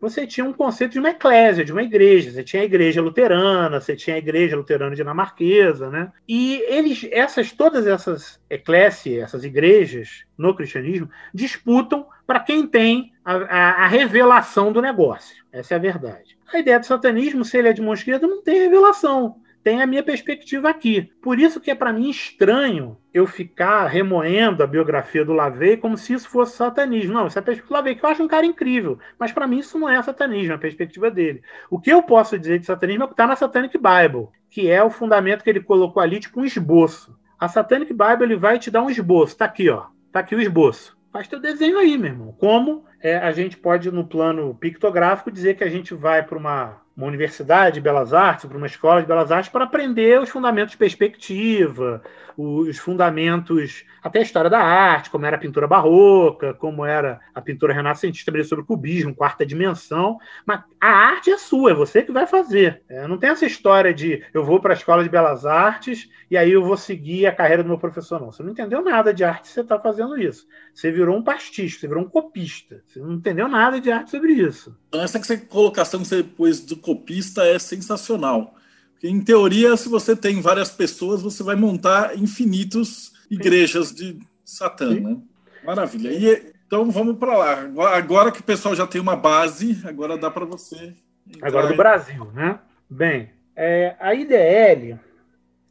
você tinha um conceito de uma eclésia, de uma igreja. Você tinha a igreja luterana, você tinha a igreja luterana dinamarquesa, né? E eles, essas, todas essas eclésias, essas igrejas no cristianismo, disputam para quem tem a, a, a, revelação do negócio. Essa é a verdade. A ideia do satanismo, se ele é de mão esquerda, não tem revelação tem a minha perspectiva aqui. Por isso que é para mim estranho eu ficar remoendo a biografia do Lavey como se isso fosse satanismo. Não, isso é a perspectiva do Lavey, que eu acho um cara incrível. Mas para mim isso não é satanismo, é a perspectiva dele. O que eu posso dizer de satanismo é que está na Satanic Bible, que é o fundamento que ele colocou ali, tipo um esboço. A Satanic Bible ele vai te dar um esboço. Tá aqui, ó. Tá aqui o esboço. Faz teu desenho aí, meu irmão. Como é, a gente pode, no plano pictográfico, dizer que a gente vai para uma uma universidade de belas artes, para uma escola de belas artes, para aprender os fundamentos de perspectiva, os fundamentos, até a história da arte, como era a pintura barroca, como era a pintura renascentista sobre o cubismo, quarta dimensão. Mas a arte é sua, é você que vai fazer. É, não tem essa história de eu vou para a escola de belas artes e aí eu vou seguir a carreira do meu professor. Não, você não entendeu nada de arte, você está fazendo isso. Você virou um pastista, você virou um copista. Você não entendeu nada de arte sobre isso. Então, essa colocação que você pôs do copista é sensacional. Porque, em teoria, se você tem várias pessoas, você vai montar infinitos igrejas de Satã, né? Maravilha. E, então vamos para lá. Agora que o pessoal já tem uma base, agora dá para você. Agora do Brasil, né? Bem, é, a IDL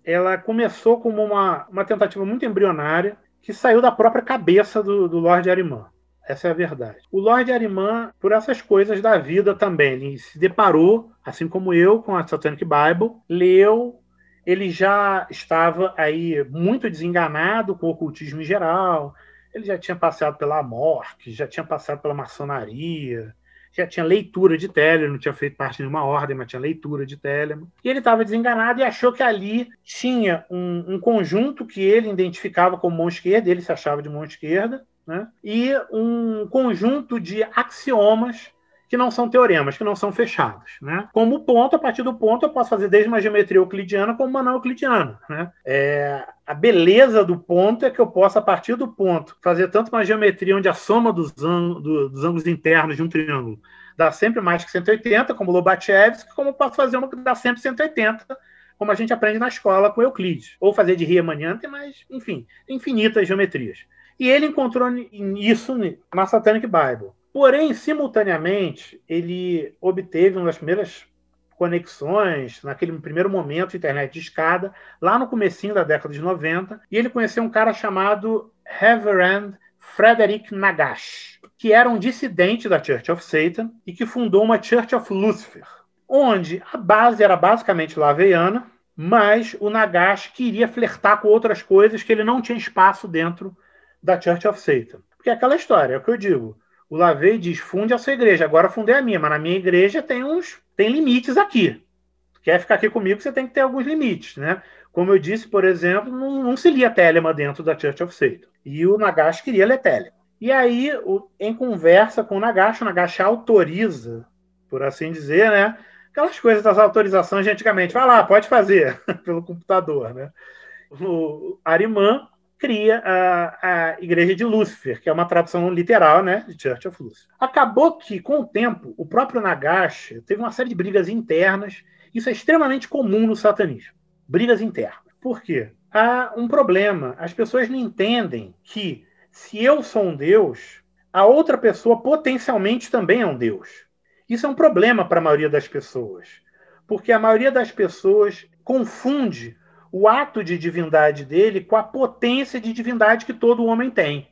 ela começou como uma, uma tentativa muito embrionária que saiu da própria cabeça do, do Lord Arimã. Essa é a verdade. O Lord Arimã, por essas coisas da vida também, ele se deparou, assim como eu, com a Satanic Bible, leu, ele já estava aí muito desenganado com o ocultismo em geral, ele já tinha passado pela morte, já tinha passado pela maçonaria, já tinha leitura de Telemann, não tinha feito parte de nenhuma ordem, mas tinha leitura de Telemann. E ele estava desenganado e achou que ali tinha um, um, conjunto que ele identificava como mão esquerda, ele se achava de mão esquerda, né? e um conjunto de axiomas que não são teoremas, que não são fechados. Né? Como ponto, a partir do ponto, eu posso fazer desde uma geometria euclidiana como uma não euclidiana. Né? É, a beleza do ponto é que eu posso, a partir do ponto, fazer tanto uma geometria onde a soma dos, do, dos ângulos internos de um triângulo dá sempre mais que 180, como Lobachevsky, como posso fazer uma que dá sempre 180, como a gente aprende na escola com Euclides. Ou fazer de Riemannian, mas, enfim, infinitas geometrias. E ele encontrou isso na Satanic Bible. Porém, simultaneamente, ele obteve uma das primeiras conexões, naquele primeiro momento, internet de escada, lá no comecinho da década de 90, e ele conheceu um cara chamado Reverend Frederick Nagash, que era um dissidente da Church of Satan e que fundou uma Church of Lucifer. onde a base era basicamente laveiana, mas o Nagash queria flertar com outras coisas que ele não tinha espaço dentro da Church of Satan. Porque é aquela história, é o que eu digo. O Lavei diz: funde a sua igreja, agora fundei a minha, mas na minha igreja tem uns tem limites aqui. Quer ficar aqui comigo, você tem que ter alguns limites, né? Como eu disse, por exemplo, não, não se lia Telema dentro da Church of Satan. E o Nagash queria ler Telema. E aí, o, em conversa com o Nagash, o Nagash autoriza, por assim dizer, né? Aquelas coisas das autorizações de antigamente. Vai lá, pode fazer, pelo computador, né? O Arimã cria a, a Igreja de Lúcifer, que é uma tradução literal, né, de Church of Lucifer. Acabou que, com o tempo, o próprio Nagash teve uma série de brigas internas. Isso é extremamente comum no satanismo. Brigas internas. Por quê? Há um problema. As pessoas não entendem que se eu sou um Deus, a outra pessoa potencialmente também é um Deus. Isso é um problema para a maioria das pessoas, porque a maioria das pessoas confunde o ato de divindade dele com a potência de divindade que todo homem tem.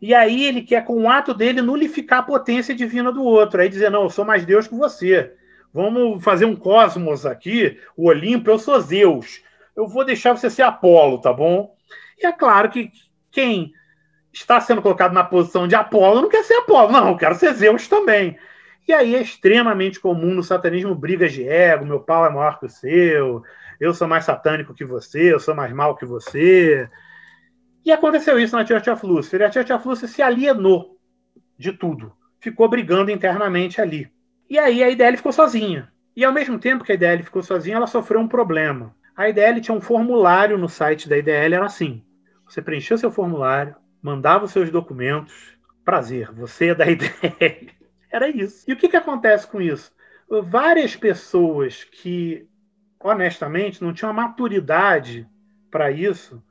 E aí ele quer, com o ato dele, nulificar a potência divina do outro. Aí dizer, não, eu sou mais Deus que você. Vamos fazer um cosmos aqui, o Olimpo, eu sou Zeus. Eu vou deixar você ser Apolo, tá bom? E é claro que quem está sendo colocado na posição de Apolo não quer ser Apolo. Não, eu quero ser Zeus também. E aí é extremamente comum no satanismo brigas de ego, meu pau é maior que o seu, eu sou mais satânico que você, eu sou mais mal que você. E aconteceu isso na Church of Lucifer. E a Church of Lucifer se alienou de tudo. Ficou brigando internamente ali. E aí a IDL ficou sozinha. E ao mesmo tempo que a IDL ficou sozinha, ela sofreu um problema. A IDL tinha um formulário no site da IDL, era assim. Você preencheu seu formulário, mandava os seus documentos. Prazer, você é da IDL. Era isso. E o que, que acontece com isso? Várias pessoas que honestamente, não tinham maturidade para isso,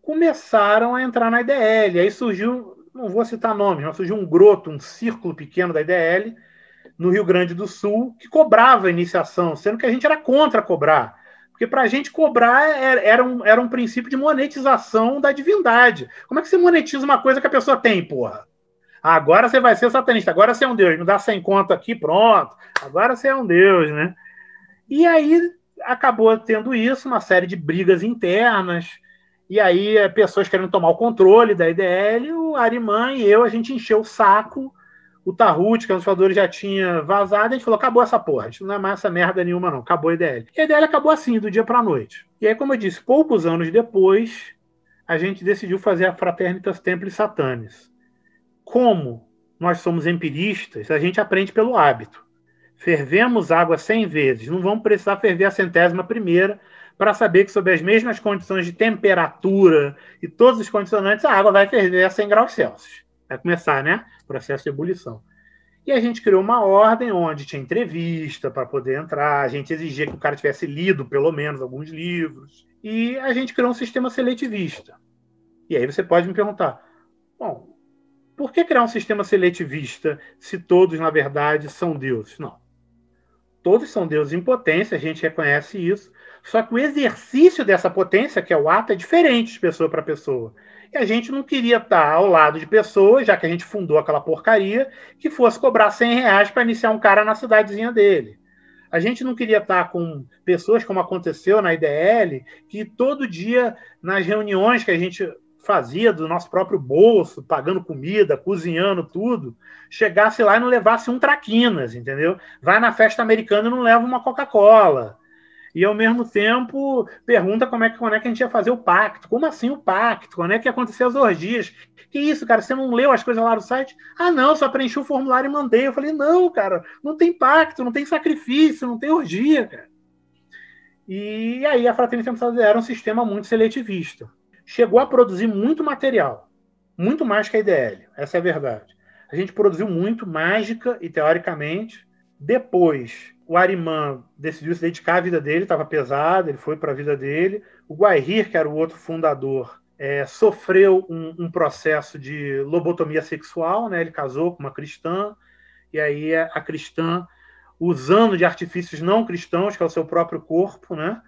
começaram a entrar na IDL. Aí surgiu, não vou citar nomes, mas surgiu um groto, um círculo pequeno da IDL no Rio Grande do Sul que cobrava a iniciação, sendo que a gente era contra cobrar. Porque para a gente cobrar era, era, um, era um princípio de monetização da divindade. Como é que você monetiza uma coisa que a pessoa tem, porra? agora você vai ser satanista, agora você é um deus, me dá 100 conto aqui, pronto. Agora você é um deus, né? E aí acabou tendo isso, uma série de brigas internas, e aí eh, pessoas querendo tomar o controle da IDL, o Ariman e eu, a gente encheu o saco, o Tarut, que é um dos já tinha vazado, a gente falou, acabou essa porra, não é mais essa merda nenhuma não, acabou a IDL. E a IDL acabou assim, do dia para a noite. E aí, como eu disse, poucos anos depois, a gente decidiu fazer a Fraternitas Templis Satanis. Como nós somos empiristas, a gente aprende pelo hábito fervemos água 100 vezes, não vamos precisar ferver a centésima primeira para saber que, sob as mesmas condições de temperatura e todos os condicionantes, a água vai ferver a 100 graus Celsius. Vai começar, né? Processo de ebulição. E a gente criou uma ordem onde tinha entrevista para poder entrar, a gente exigia que o cara tivesse lido pelo menos alguns livros, e a gente criou um sistema seletivista. E aí você pode me perguntar, bom, por que criar um sistema seletivista se todos, na verdade, são deuses? Não todos são deuses em potência, a gente reconhece isso. Só que o exercício dessa potência, que é o ato, é diferente de pessoa para pessoa. E a gente não queria estar ao lado de pessoas, já que a gente fundou aquela porcaria, que fosse cobrar 100 reais para iniciar um cara na cidadezinha dele. A gente não queria estar com pessoas, como aconteceu na IDL, que todo dia, nas reuniões que a gente fazia do nosso próprio bolso, pagando comida, cozinhando tudo, chegasse lá e não levasse um traquinas, entendeu? Vai na festa americana e não leva uma Coca-Cola. E ao mesmo tempo pergunta como é, que, é que a gente ia fazer o pacto. Como assim o pacto? Quando é que ia acontecer as orgias? Que isso, cara? Você não leu as coisas lá no site? Ah, não, só preenchi o formulário e mandei. Eu falei, não, cara, não tem pacto, não tem sacrifício, não tem orgia, cara. E aí a Fraternidade era um sistema muito seletivista chegou a produzir muito material, muito mais que a IDL, essa é a verdade. A gente produziu muito mágica e teoricamente. Depois, o Ariman decidiu se dedicar à vida dele, estava pesado, ele foi para a vida dele. O Guaihir, que era o outro fundador, é, sofreu um, um, processo de lobotomia sexual, né? Ele casou com uma cristã e aí a cristã, usando de artifícios não cristãos, que é o seu próprio corpo, né?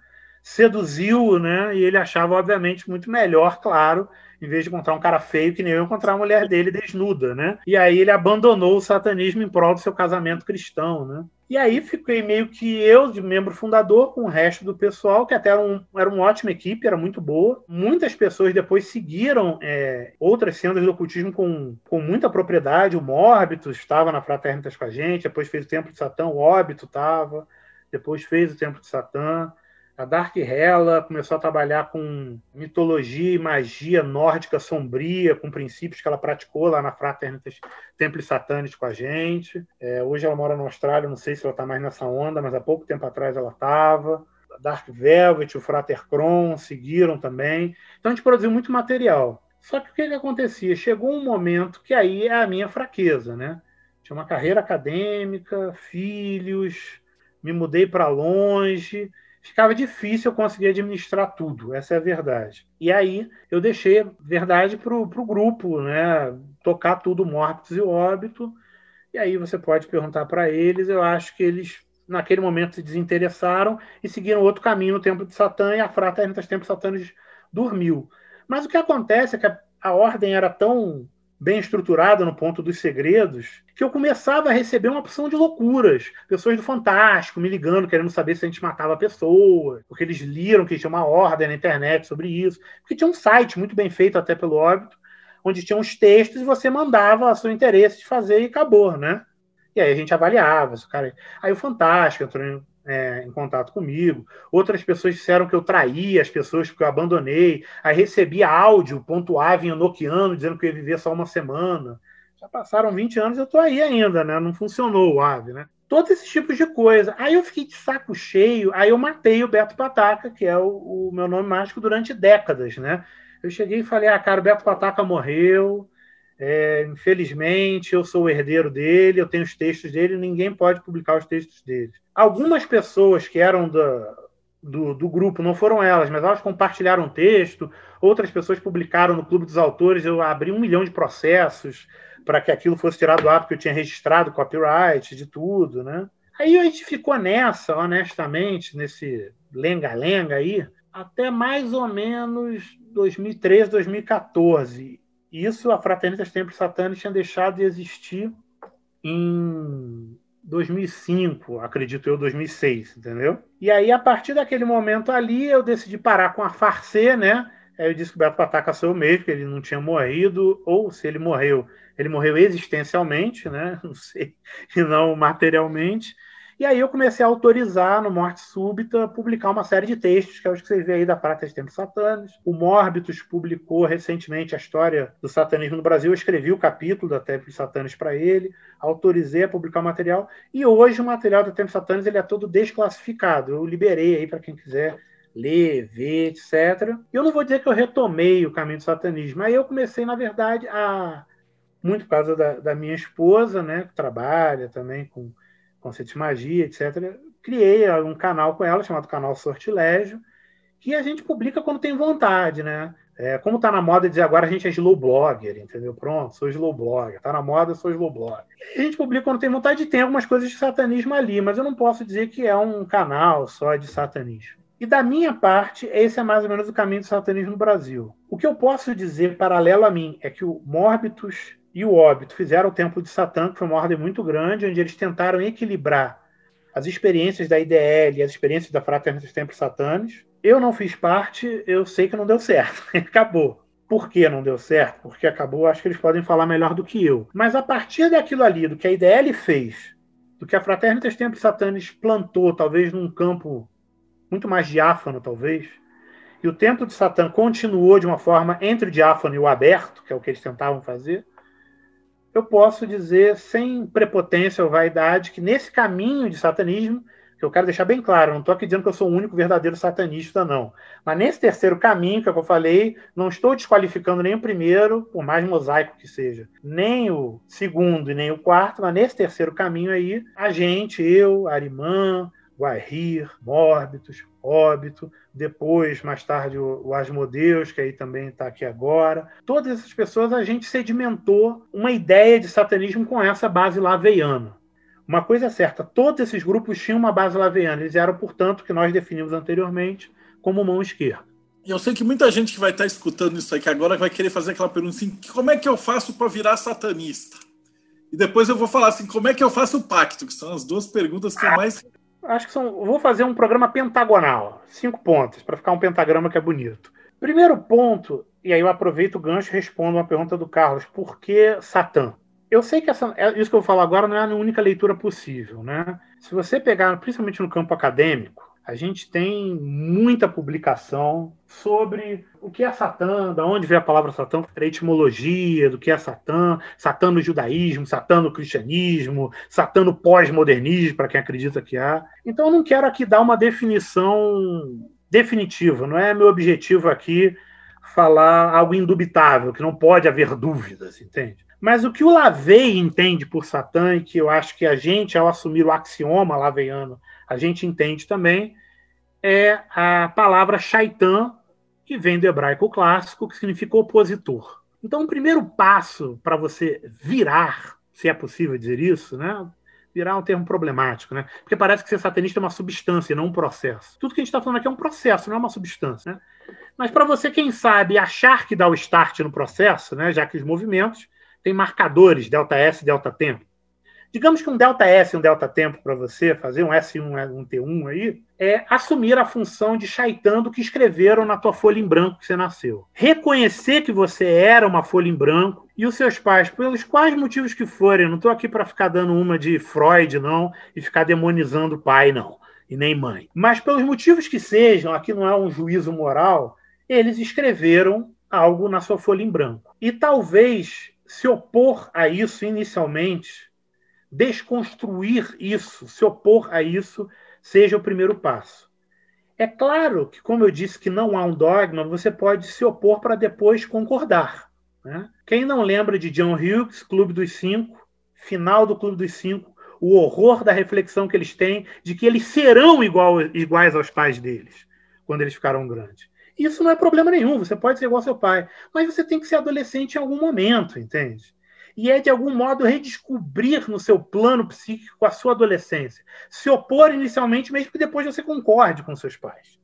Seduziu, né? E ele achava, obviamente, muito melhor, claro, em vez de encontrar um cara feio que nem eu, encontrar a mulher dele desnuda, né? E aí ele abandonou o satanismo em prol do seu casamento cristão, né? E aí fiquei meio que eu, de membro fundador, com o resto do pessoal, que até era, um, era uma ótima equipe, era muito boa. Muitas pessoas depois seguiram é, outras sendas do ocultismo com, com muita propriedade. O Mórbitos estava na Fraternitas com a gente, depois fez o Templo de Satã, o Óbito estava, depois fez o Templo de Satã. A Dark Hela começou a trabalhar com mitologia e magia nórdica sombria, com princípios que ela praticou lá na Fraternitas Templi Satanis com a gente. É, hoje ela mora na Austrália, não sei se ela está mais nessa onda, mas há pouco tempo atrás ela estava. Dark Velvet, o Frater Kron seguiram também. Então a gente produziu muito material. Só que o que, que acontecia? Chegou um momento que aí é a minha fraqueza, né? Tinha uma carreira acadêmica, filhos, me mudei para longe ficava difícil eu conseguir administrar tudo, essa é a verdade. E aí eu deixei verdade para o grupo, né? Tocar tudo Mortos e Óbito. E aí você pode perguntar para eles, eu acho que eles naquele momento se desinteressaram e seguiram outro caminho no Templo de Satã e a Fraternitas Templo Satânis dormiu. Mas o que acontece é que a, a ordem era tão bem estruturada no ponto dos segredos, que eu começava a receber uma opção de loucuras. Pessoas do Fantástico me ligando, querendo saber se a gente matava pessoas, porque eles liram que tinha uma ordem na internet sobre isso. Porque tinha um site muito bem feito até pelo óbito, onde tinha uns textos e você mandava o seu interesse de fazer e acabou, né? E aí a gente avaliava. Cara... Aí o Fantástico entrou é, em contato comigo. Outras pessoas disseram que eu traí as pessoas porque eu abandonei. Aí recebi áudio pontuado em noquiano dizendo que eu ia viver só uma semana. Já passaram 20 anos e eu estou aí ainda, né? Não funcionou o AVE, né? Todos esses tipos de coisa. Aí eu fiquei de saco cheio, aí eu matei o Beto Pataca, que é o, o meu nome mágico, durante décadas, né? Eu cheguei e falei, ah, cara, o Beto Pataca morreu, é, infelizmente, eu sou o herdeiro dele, eu tenho os textos dele, ninguém pode publicar os textos dele. Algumas pessoas que eram da, do, do, grupo, não foram elas, mas elas compartilharam o texto, outras pessoas publicaram no Clube dos Autores, eu abri um milhão de processos para que aquilo fosse tirado do ar, porque eu tinha registrado copyright de tudo, né? Aí a gente ficou nessa, honestamente, nesse lenga-lenga aí, até mais ou menos 2013, 2014 isso, a Fraternitas Templo Satânico tinha deixado de existir em 2005, acredito eu, 2006, entendeu? E aí, a partir daquele momento ali, eu decidi parar com a Farcê, né? Aí eu disse que o Beto Pataca sou eu mesmo, que ele não tinha morrido, ou se ele morreu, ele morreu existencialmente, né? Não sei, e não materialmente. E aí eu comecei a autorizar no Morte Súbita publicar uma série de textos, que é os que vocês veem aí da Prata de Tempos Satânicos. O Mórbitos publicou recentemente a história do satanismo no Brasil. Eu escrevi o capítulo da Tempos Satânicos para ele, autorizei a publicar o material. E hoje o material da Tempos Satânicos ele é todo desclassificado. Eu liberei aí para quem quiser ler, ver, etc. Eu não vou dizer que eu retomei o caminho do satanismo, mas eu comecei, na verdade, a muito por causa da, da minha esposa, né, que trabalha também com conceito de magia, etc. Criei um canal com ela, chamado Canal Sortilégio, que a gente publica quando tem vontade, né? É, como está na moda dizer agora a gente é slow blogger, entendeu? Pronto, sou slow blogger. Está na moda, sou slow blogger. A gente publica quando tem vontade tem algumas coisas de satanismo ali, mas eu não posso dizer que é um canal só de satanismo. E da minha parte, esse é mais ou menos o caminho do satanismo no Brasil. O que eu posso dizer paralelo a mim é que o Mórbitos e o Óbito fizeram o Templo de Satã, que foi uma ordem muito grande, onde eles tentaram equilibrar as experiências da IDL as experiências da Fraternidade dos Templos. Eu não fiz parte, eu sei que não deu certo. acabou. Por que não deu certo? Porque acabou, acho que eles podem falar melhor do que eu. Mas a partir daquilo ali, do que a IDL fez, do que a Fraternidade dos Templos plantou, talvez num campo muito mais diáfano, talvez, e o Templo de Satã continuou de uma forma entre o diáfano e o aberto, que é o que eles tentavam fazer, eu posso dizer, sem prepotência ou vaidade, que nesse caminho de satanismo, que eu quero deixar bem claro, não estou aqui dizendo que eu sou o único verdadeiro satanista, não. Mas nesse terceiro caminho que eu falei, não estou desqualificando nem o primeiro, por mais mosaico que seja, nem o segundo e nem o quarto, mas nesse terceiro caminho aí, a gente, eu, Arimã, Guarrir, Mórbitos, Óbito, depois, mais tarde, o, Asmodeus, que aí também está aqui agora. Todas essas pessoas a gente sedimentou uma ideia de satanismo com essa base laveiana. Uma coisa é certa, todos esses grupos tinham uma base laveiana, eles eram, portanto, que nós definimos anteriormente como mão esquerda. E eu sei que muita gente que vai estar escutando isso aqui agora vai querer fazer aquela pergunta assim: como é que eu faço para virar satanista? E depois eu vou falar assim, como é que eu faço o pacto? Que são as duas perguntas que eu mais. Acho que são. Vou fazer um programa pentagonal. Cinco pontos, para ficar um pentagrama que é bonito. Primeiro ponto, e aí eu aproveito o gancho e respondo uma pergunta do Carlos: por que Satã? Eu sei que essa, é, isso que eu vou falar agora não é a única leitura possível, né? Se você pegar, principalmente no campo acadêmico, a gente tem muita publicação sobre o que é Satã, da onde vem a palavra Satã, a etimologia do que é Satã, Satã no judaísmo, Satã no cristianismo, Satã no pós-modernismo, para quem acredita que há. Então eu não quero aqui dar uma definição definitiva, não é meu objetivo aqui falar algo indubitável, que não pode haver dúvidas, entende? Mas o que o Lavey entende por Satã, e que eu acho que a gente, ao assumir o axioma laveiano, a gente entende também, é a palavra shaitan, que vem do hebraico clássico, que significa opositor. Então, o primeiro passo para você virar, se é possível dizer isso, né? Virar é um termo problemático, né? Porque parece que ser satanista é uma substância, não um processo. Tudo que a gente está falando aqui é um processo, não é uma substância, né? Mas para você, quem sabe, achar que dá o start no processo, né? Já que os movimentos têm marcadores, delta S, delta tempo. Digamos que um delta S um delta tempo para você fazer um S1, um T1 aí, é assumir a função de chaitando que escreveram na tua folha em branco que você nasceu. Reconhecer que você era uma folha em branco e os seus pais, pelos quais motivos que forem, não estou aqui para ficar dando uma de Freud, não, e ficar demonizando pai, não, e nem mãe. Mas pelos motivos que sejam, aqui não é um juízo moral, eles escreveram algo na sua folha em branco. E talvez se opor a isso inicialmente desconstruir isso, se opor a isso, seja o primeiro passo. É claro que, como eu disse que não há um dogma, você pode se opor para depois concordar. Né? Quem não lembra de John Hughes, Clube dos Cinco, final do Clube dos Cinco, o horror da reflexão que eles têm de que eles serão igual, iguais aos pais deles quando eles ficaram grandes. Isso não é problema nenhum, você pode ser igual ao seu pai, mas você tem que ser adolescente em algum momento, entende? E é, de algum modo, redescobrir no seu plano psíquico a sua adolescência. Se opor inicialmente, mesmo que depois você concorde com seus pais.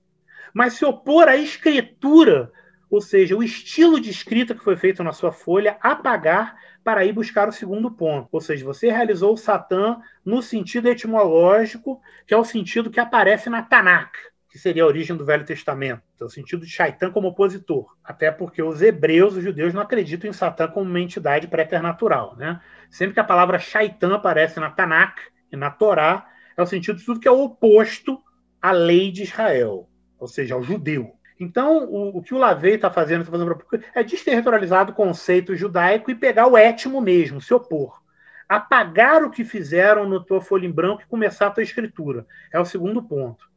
Mas se opor à escritura, ou seja, o estilo de escrita que foi feito na sua folha, apagar para ir buscar o segundo ponto. Ou seja, você realizou o Satã no sentido etimológico, que é o sentido que aparece na Tanakh que seria a origem do Velho Testamento, no sentido de Shaitan como opositor. Até porque os hebreus, os judeus, não acreditam em Satã como uma entidade preternatural. Né? Sempre que a palavra Shaitan aparece na Tanakh e na Torá, é o sentido de tudo que é oposto à lei de Israel, ou seja, ao judeu. Então, o, o que o Lavey está fazendo, tá fazendo é desterritorializar o conceito judaico e pegar o étimo mesmo, se opor. Apagar o que fizeram no tua folha em branco e começar a tua escritura. É o segundo ponto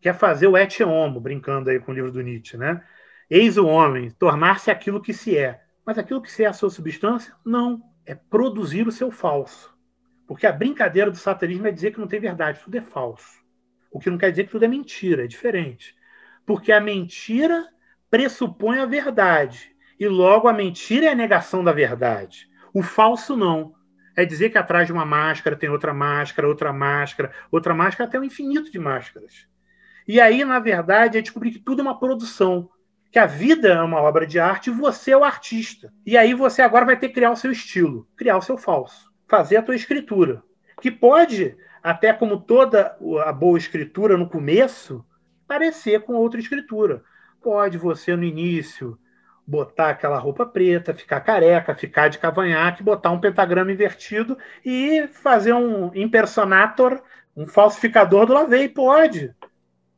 que é fazer o et homo, brincando aí com o livro do Nietzsche, né? Eis o homem, tornar-se aquilo que se é. Mas aquilo que se é a sua substância? Não. É produzir o seu falso. Porque a brincadeira do satanismo é dizer que não tem verdade, tudo é falso. O que não quer dizer que tudo é mentira, é diferente. Porque a mentira pressupõe a verdade. E logo a mentira é a negação da verdade. O falso não. É dizer que atrás de uma máscara tem outra máscara, outra máscara, outra máscara, até um infinito de máscaras. E aí, na verdade, é descobrir que tudo é uma produção. Que a vida é uma obra de arte e você é o artista. E aí você agora vai ter que criar o seu estilo, criar o seu falso, fazer a tua escritura. Que pode, até como toda a boa escritura no começo, parecer com outra escritura. Pode você, no início, botar aquela roupa preta, ficar careca, ficar de cavanhaque, botar um pentagrama invertido e fazer um impersonator, um falsificador do Lavey. Pode.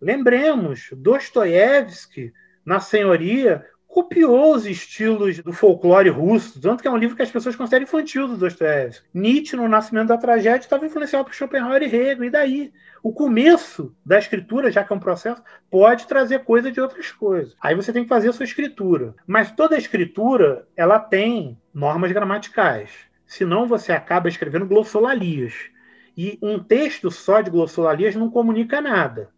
Lembremos, Dostoiévski, na Senhoria, copiou os estilos do folclore russo, tanto que é um livro que as pessoas consideram infantil do Dostoiévski. Nietzsche, no Nascimento da Tragédia, estava influenciado por Schopenhauer e Hegel, e daí? O começo da escritura, já que é um processo, pode trazer coisa de outras coisas. Aí você tem que fazer a sua escritura. Mas toda escritura, ela tem normas gramaticais. Senão você acaba escrevendo glossolalias. E um texto só de glossolalias não comunica nada.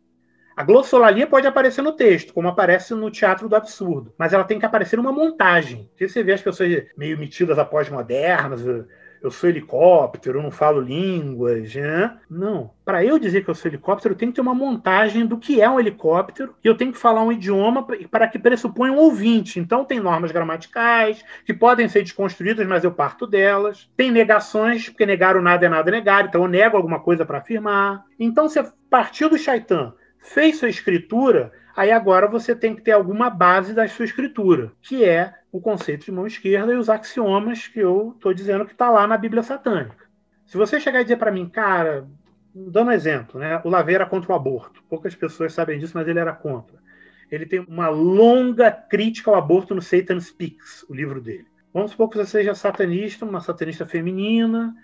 A glossolalia pode aparecer no texto, como aparece no teatro do absurdo, mas ela tem que aparecer numa montagem. Porque você vê as pessoas meio metidas a pós-modernas. Eu eu sou helicóptero, eu não falo línguas, né? Não. Para eu dizer que eu sou helicóptero, eu tenho que ter uma montagem do que é um helicóptero e eu tenho que falar um idioma para que pressupõe um ouvinte. Então, tem normas gramaticais que podem ser desconstruídas, mas eu parto delas. Tem negações, porque negar o nada é nada negar, então eu nego alguma coisa para afirmar. Então, você partiu do Shaitan, fez sua escritura, aí agora você tem que ter alguma base da sua escritura, que é o conceito de mão esquerda e os axiomas que eu estou dizendo que está lá na Bíblia Satânica. Se você chegar e dizer para mim, cara, dando um exemplo, né? o Lavey era contra o aborto. Poucas pessoas sabem disso, mas ele era contra. Ele tem uma longa crítica ao aborto no Satan Speaks, o livro dele. Vamos supor que você seja satanista, uma satanista feminina,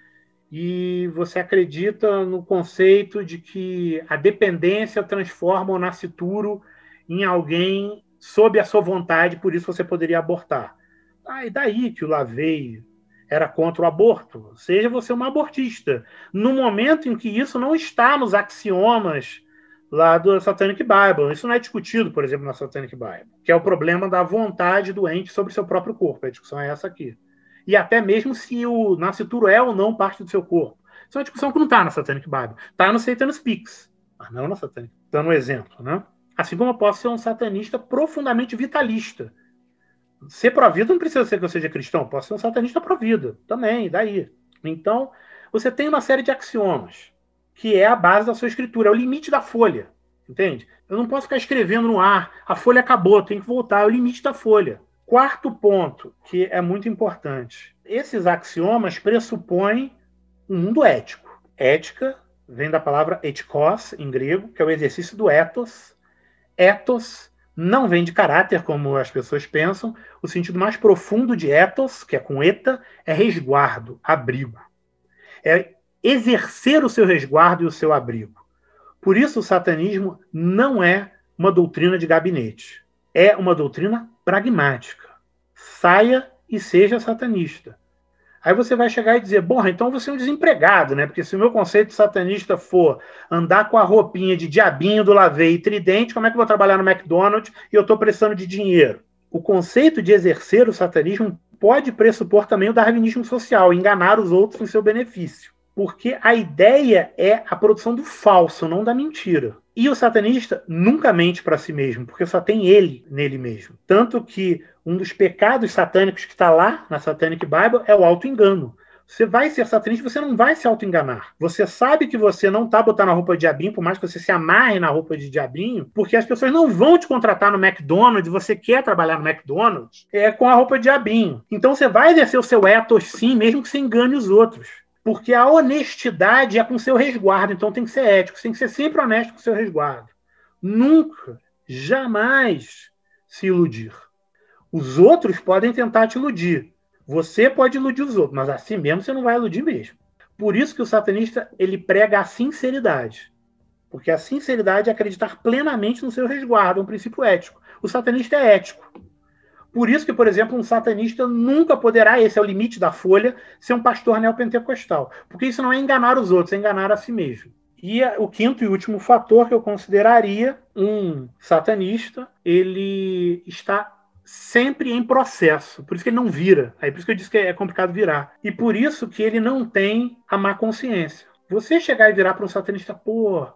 e você acredita no conceito de que a dependência transforma o nascituro em alguém sob a sua vontade, por isso você poderia abortar. Ah, e daí que o Lavey era contra o aborto? Seja você uma abortista. No momento em que isso não está nos axiomas lá do Satanic Bible. Isso não é discutido, por exemplo, na Satanic Bible, que é o problema da vontade doente sobre seu próprio corpo. A discussão é essa aqui. E até mesmo se o nascituro é ou não parte do seu corpo. Isso é uma discussão que não está na Satanic Bible. Está no Satan Speaks, mas não na Satanic. Dando um exemplo, né? Assim como eu posso ser um satanista profundamente vitalista. Ser pró-vida não precisa ser que eu seja cristão, posso ser um satanista pró-vida também, daí. Então, você tem uma série de axiomas, que é a base da sua escritura, é o limite da folha, entende? Eu não posso ficar escrevendo no ar, a folha acabou, tem que voltar, é o limite da folha. Quarto ponto, que é muito importante. Esses axiomas pressupõem um mundo ético. Ética vem da palavra etikos, em grego, que é o exercício do ethos, Ethos não vem de caráter, como as pessoas pensam. O sentido mais profundo de ethos, que é com eta, é resguardo, abrigo. É exercer o seu resguardo e o seu abrigo. Por isso, o satanismo não é uma doutrina de gabinete. É uma doutrina pragmática. Saia e seja satanista. Aí você vai chegar e dizer, bom, então você é um desempregado, né? Porque se o meu conceito satanista for andar com a roupinha de diabinho do lavei e tridente, como é que eu vou trabalhar no McDonald's e eu estou precisando de dinheiro? O conceito de exercer o satanismo pode pressupor também o darwinismo social, enganar os outros em seu benefício. Porque a ideia é a produção do falso, não da mentira. E o satanista nunca mente para si mesmo, porque só tem ele nele mesmo. Tanto que um dos pecados satânicos que está lá na Satanic Bible é o auto-engano. Você vai ser satanista, você não vai se auto-enganar. Você sabe que você não está botando a roupa de diabinho, por mais que você se amarre na roupa de diabinho, porque as pessoas não vão te contratar no McDonald's, você quer trabalhar no McDonald's, é com a roupa de diabinho. Então você vai exercer o seu ethos sim, mesmo que você engane os outros. Porque a honestidade é com seu resguardo, então tem que ser ético, tem que ser sempre honesto com seu resguardo. Nunca, jamais se iludir. Os outros podem tentar te iludir. Você pode iludir os outros, mas assim mesmo você não vai iludir mesmo. Por isso que o satanista ele prega a sinceridade. Porque a sinceridade é acreditar plenamente no seu resguardo, é um princípio ético. O satanista é ético. Por isso que, por exemplo, um satanista nunca poderá, esse é o limite da folha, ser um pastor neopentecostal. Porque isso não é enganar os outros, é enganar a si mesmo. E o quinto e último fator que eu consideraria, um satanista, ele está sempre em processo. Por isso que ele não vira. Aí por isso que eu disse que é complicado virar. E por isso que ele não tem a má consciência. Você chegar e virar para um satanista, pô,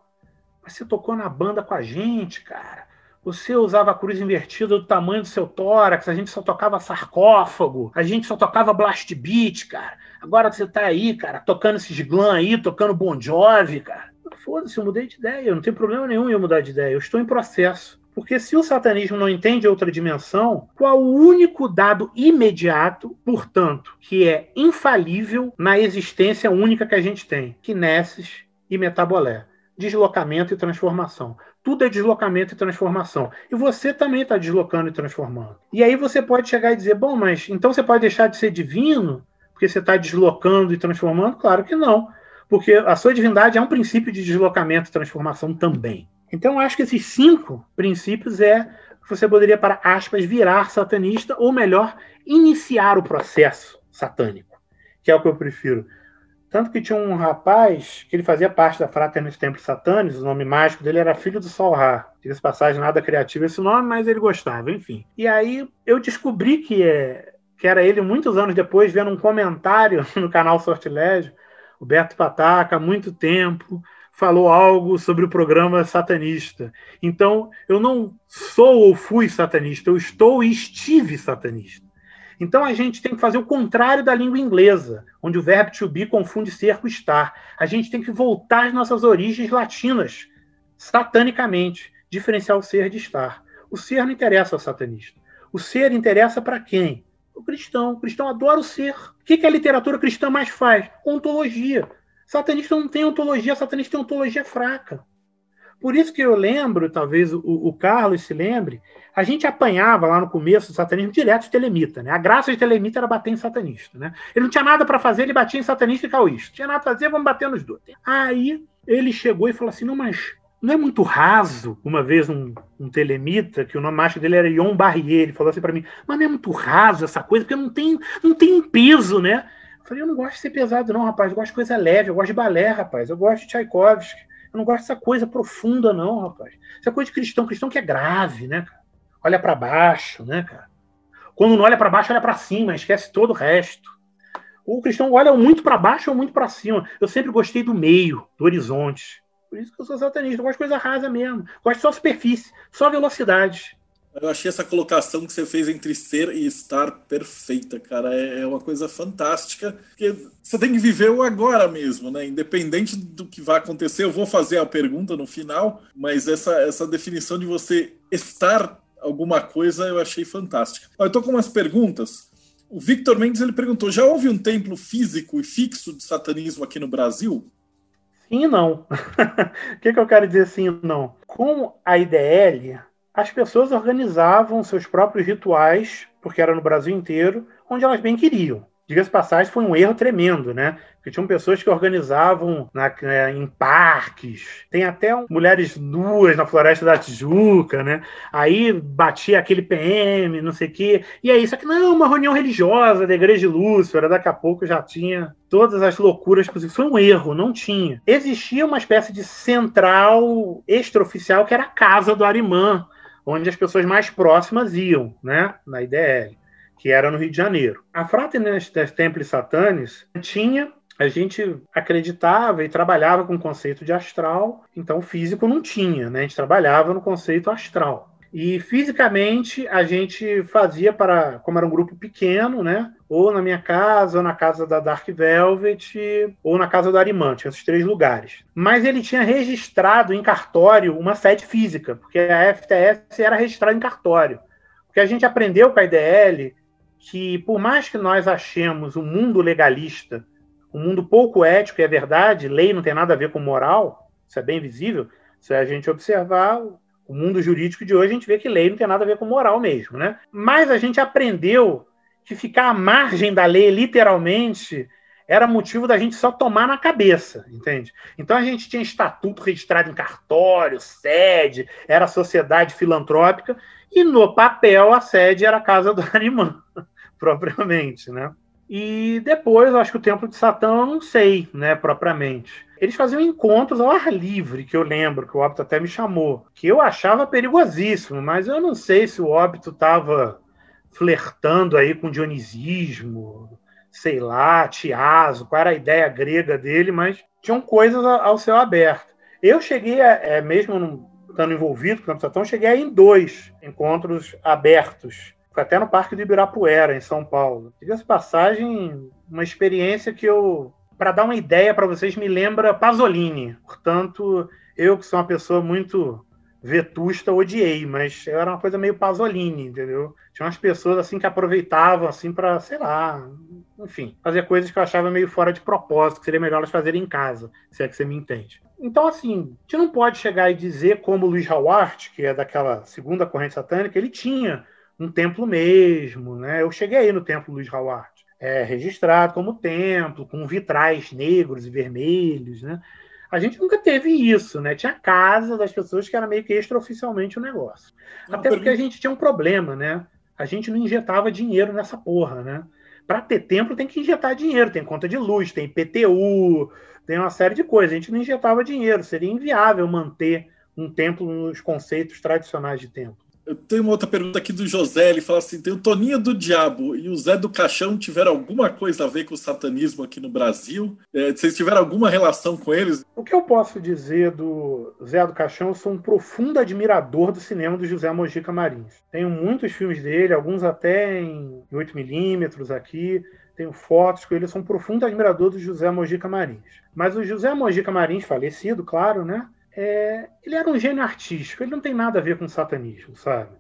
você tocou na banda com a gente, cara. Você usava a cruz invertida do tamanho do seu tórax, a gente só tocava sarcófago, a gente só tocava blast beat, cara. Agora você tá aí, cara, tocando esses glam aí, tocando Bon Jovi, cara. Foda-se, eu mudei de ideia, eu não tenho problema nenhum em eu mudar de ideia, eu estou em processo. Porque se o satanismo não entende outra dimensão, qual o único dado imediato, portanto, que é infalível na existência única que a gente tem? Kinesis e metabolé. Deslocamento e transformação. Tudo é deslocamento e transformação. E você também está deslocando e transformando. E aí você pode chegar e dizer: bom, mas então você pode deixar de ser divino porque você está deslocando e transformando? Claro que não. Porque a sua divindade é um princípio de deslocamento e transformação também. Então, eu acho que esses cinco princípios é que você poderia, para aspas, virar satanista, ou melhor, iniciar o processo satânico, que é o que eu prefiro. Tanto que tinha um rapaz que ele fazia parte da Fraternidade Templo Satanis, o nome mágico dele era Filho do Sol. Diga-se passagem, nada criativo esse nome, mas ele gostava, enfim. E aí eu descobri que é, que era ele muitos anos depois, vendo um comentário no canal Sortilégio, o Beto Pataca, há muito tempo, falou algo sobre o programa satanista. Então, eu não sou ou fui satanista, eu estou e estive satanista. Então, a gente tem que fazer o contrário da língua inglesa, onde o verbo to be confunde ser com estar. A gente tem que voltar às nossas origens latinas, satanicamente, diferenciar o ser de estar. O ser não interessa ao satanista. O ser interessa para quem? O cristão. O cristão adora o ser. O que a literatura cristã mais faz? Ontologia. Satanista não tem ontologia, satanista tem ontologia fraca. Por isso que eu lembro, talvez o, o, Carlos se lembre, a gente apanhava lá no começo do satanismo direto de telemita. Né? A graça de telemita era bater em satanista. Né? Ele não tinha nada para fazer, ele batia em satanista e caoísta. Tinha nada para fazer, vamos bater nos dois. Aí ele chegou e falou assim: não, mas não é muito raso. Uma vez um, um telemita, que o nome macho dele era Ion Barrier, ele falou assim para mim: mas não é muito raso essa coisa, porque não tem, não tem peso, né? Eu falei, eu não gosto de ser pesado, não, rapaz. Eu gosto de coisa leve, eu gosto de balé, rapaz. Eu gosto de Tchaikovsky. Eu não gosto dessa coisa profunda, não, rapaz. Essa coisa de cristão, cristão que é grave, né, cara? Olha para baixo, né, cara? Quando não olha para baixo, olha para cima, esquece todo o resto. O cristão olha muito para baixo ou muito para cima. Eu sempre gostei do meio, do horizonte. Por isso que eu sou satanista. Eu gosto de coisa rasa mesmo. Gosto só superfície, só velocidade. Eu achei essa colocação que você fez entre ser e estar perfeita, cara. É, é uma coisa fantástica. Porque você tem que viver o agora mesmo, né? Independente do que vai acontecer, eu vou fazer a pergunta no final, mas essa, essa definição de você estar alguma coisa eu achei fantástica. Eu tô com umas perguntas. O Victor Mendes ele perguntou: já houve um templo físico e fixo de satanismo aqui no Brasil? Sim e não. o que, que eu quero dizer sim e não? Com a IDL, as pessoas organizavam seus próprios rituais, porque era no Brasil inteiro, onde elas bem queriam. Diga-se passagem, foi um erro tremendo, né? Porque tinham pessoas que organizavam na, é, em parques, tem até um, mulheres nuas na Floresta da Tijuca, né? Aí batia aquele PM, não sei o quê. E aí, isso aqui não, uma reunião religiosa da Igreja de Lúcifer, daqui a pouco já tinha todas as loucuras possíveis. Foi um erro, não tinha. Existia uma espécie de central extraoficial que era a casa do Arimã, onde as pessoas mais próximas iam, né? Na IDL que era no Rio de Janeiro. A Fraternidade das Templis Satanis tinha a gente acreditava e trabalhava com o conceito de astral, então físico não tinha, né? A gente trabalhava no conceito astral. E fisicamente a gente fazia para, como era um grupo pequeno, né? Ou na minha casa, ou na casa da Dark Velvet, ou na casa do Arimante, esses três lugares. Mas ele tinha registrado em cartório uma sede física, porque a FTS era registrada em cartório. Porque a gente aprendeu com a IDL que por mais que nós achemos o um mundo legalista, um mundo pouco ético, e é verdade, lei não tem nada a ver com moral, isso é bem visível, se a gente observar o mundo jurídico de hoje, a gente vê que lei não tem nada a ver com moral mesmo, né? Mas a gente aprendeu que ficar à margem da lei, literalmente, era motivo da gente só tomar na cabeça, entende? Então a gente tinha estatuto registrado em cartório, sede, era sociedade filantrópica, e no papel a sede era a casa do Arimã propriamente, né? E depois, acho que o Templo de Satã, eu não sei, né, propriamente. Eles faziam encontros ao ar livre, que eu lembro, que o óbito até me chamou, que eu achava perigosíssimo, mas eu não sei se o óbito estava flertando aí com dionisismo, sei lá, tiaso, qual era a ideia grega dele, mas tinham coisas ao céu aberto. Eu cheguei, a, é, mesmo estando envolvido com o Templo de Satã, cheguei em dois encontros abertos até no Parque do Ibirapuera, em São Paulo. Diga-se passagem, uma experiência que eu, para dar uma ideia para vocês, me lembra Pasolini. Portanto, eu que sou uma pessoa muito vetusta, odiei, mas era uma coisa meio Pasolini, entendeu? Tinha umas pessoas assim que aproveitavam assim para, sei lá, enfim, fazer coisas que eu achava meio fora de propósito, que seria melhor elas fazerem em casa, se é que você me entende. Então, assim, a gente não pode chegar e dizer como Luiz Howard, que é daquela segunda corrente satânica, ele tinha um templo mesmo, né? Eu cheguei aí no templo Luiz Howard, é, registrado como templo, com vitrais negros e vermelhos, né? A gente nunca teve isso, né? Tinha casa das pessoas que era meio que extraoficialmente o um negócio. Não, Até porque a gente tinha um problema, né? A gente não injetava dinheiro nessa porra, né? Para ter templo tem que injetar dinheiro, tem conta de luz, tem PTU, tem uma série de coisas. A gente não injetava dinheiro, seria inviável manter um templo nos conceitos tradicionais de templo. Eu tenho uma outra pergunta aqui do José. Ele fala assim: tem o Toninho do Diabo e o Zé do Caixão tiveram alguma coisa a ver com o satanismo aqui no Brasil? É, vocês tiveram alguma relação com eles? O que eu posso dizer do Zé do Caixão? Eu sou um profundo admirador do cinema do José Mojica Marins. Tenho muitos filmes dele, alguns até em 8mm aqui. Tenho fotos com ele, sou um profundo admirador do José Mojica Marins. Mas o José Mojica Marins, falecido, claro, né? É, ele era um gênio artístico, ele não tem nada a ver com satanismo, sabe?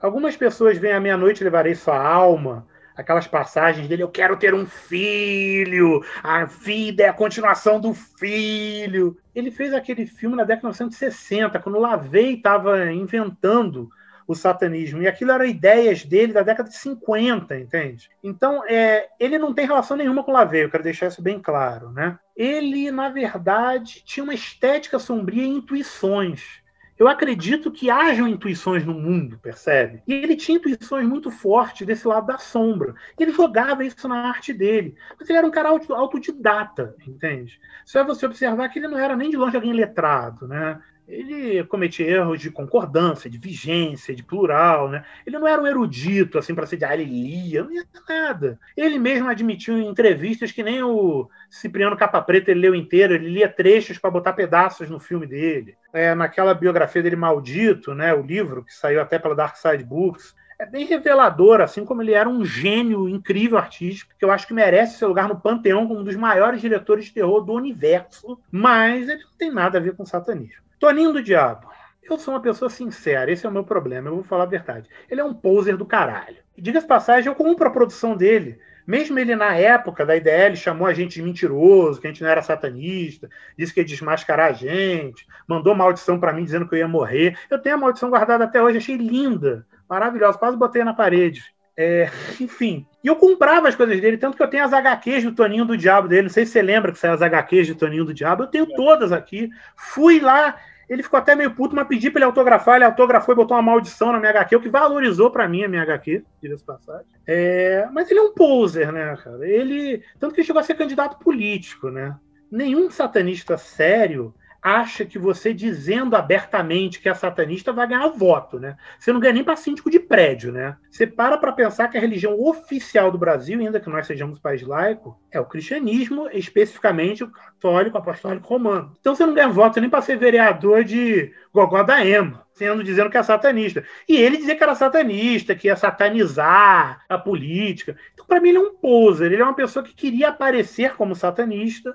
Algumas pessoas vêm à meia-noite levarei sua alma, aquelas passagens dele, eu quero ter um filho, a vida é a continuação do filho. Ele fez aquele filme na década de 1960, quando o Lavey estava inventando o satanismo. E aquilo eram ideias dele da década de 50, entende? Então, é, ele não tem relação nenhuma com o Lavey, eu quero deixar isso bem claro, né? Ele, na verdade, tinha uma estética sombria e intuições. Eu acredito que hajam intuições no mundo, percebe? E ele tinha intuições muito fortes desse lado da sombra. Ele jogava isso na arte dele. Mas ele era um cara autodidata, entende? Só é você observar que ele não era nem de longe alguém letrado, né? Ele cometia erros de concordância, de vigência, de plural, né? Ele não era um erudito, assim, para ser de ah, ele lia, não ia nada. Ele mesmo admitiu em entrevistas que nem o Cipriano Capa Preta ele leu inteiro, ele lia trechos para botar pedaços no filme dele. É, naquela biografia dele, Maldito, né, o livro, que saiu até pela Dark Side Books, é bem revelador, assim como ele era um gênio incrível artístico, que eu acho que merece seu lugar no panteão como um dos maiores diretores de terror do universo, mas ele não tem nada a ver com satanismo. Toninho do Diabo. Eu sou uma pessoa sincera, esse é o meu problema, eu vou falar a verdade. Ele é um poser do caralho. Diga-se passagem, eu compro a produção dele. Mesmo ele, na época da IDL, chamou a gente de mentiroso, que a gente não era satanista, disse que ia desmascarar a gente, mandou maldição para mim dizendo que eu ia morrer. Eu tenho a maldição guardada até hoje, achei linda, maravilhosa, quase botei na parede. É, enfim. E eu comprava as coisas dele, tanto que eu tenho as HQs do Toninho do Diabo dele. Não sei se você lembra que saiu as HQs do Toninho do Diabo. Eu tenho todas aqui. Fui lá, ele ficou até meio puto, mas pedi para ele autografar. Ele autografou e botou uma maldição na minha HQ, o que valorizou para mim a minha HQ, diga-se passagem. É, mas ele é um poser, né, cara? Ele. Tanto que ele chegou a ser candidato político, né? Nenhum satanista sério acha que você dizendo abertamente que é satanista vai ganhar voto, né? Você não ganha nem para síndico de prédio, né? Você para para pensar que a religião oficial do Brasil, ainda que nós sejamos país laico, é o cristianismo, especificamente o católico apostólico romano. Então você não ganha voto nem para ser vereador de Gogó da Ema, sendo dizendo que é satanista. E ele dizia que era satanista, que ia satanizar a política. Então, para mim, ele é um poser, ele é uma pessoa que queria aparecer como satanista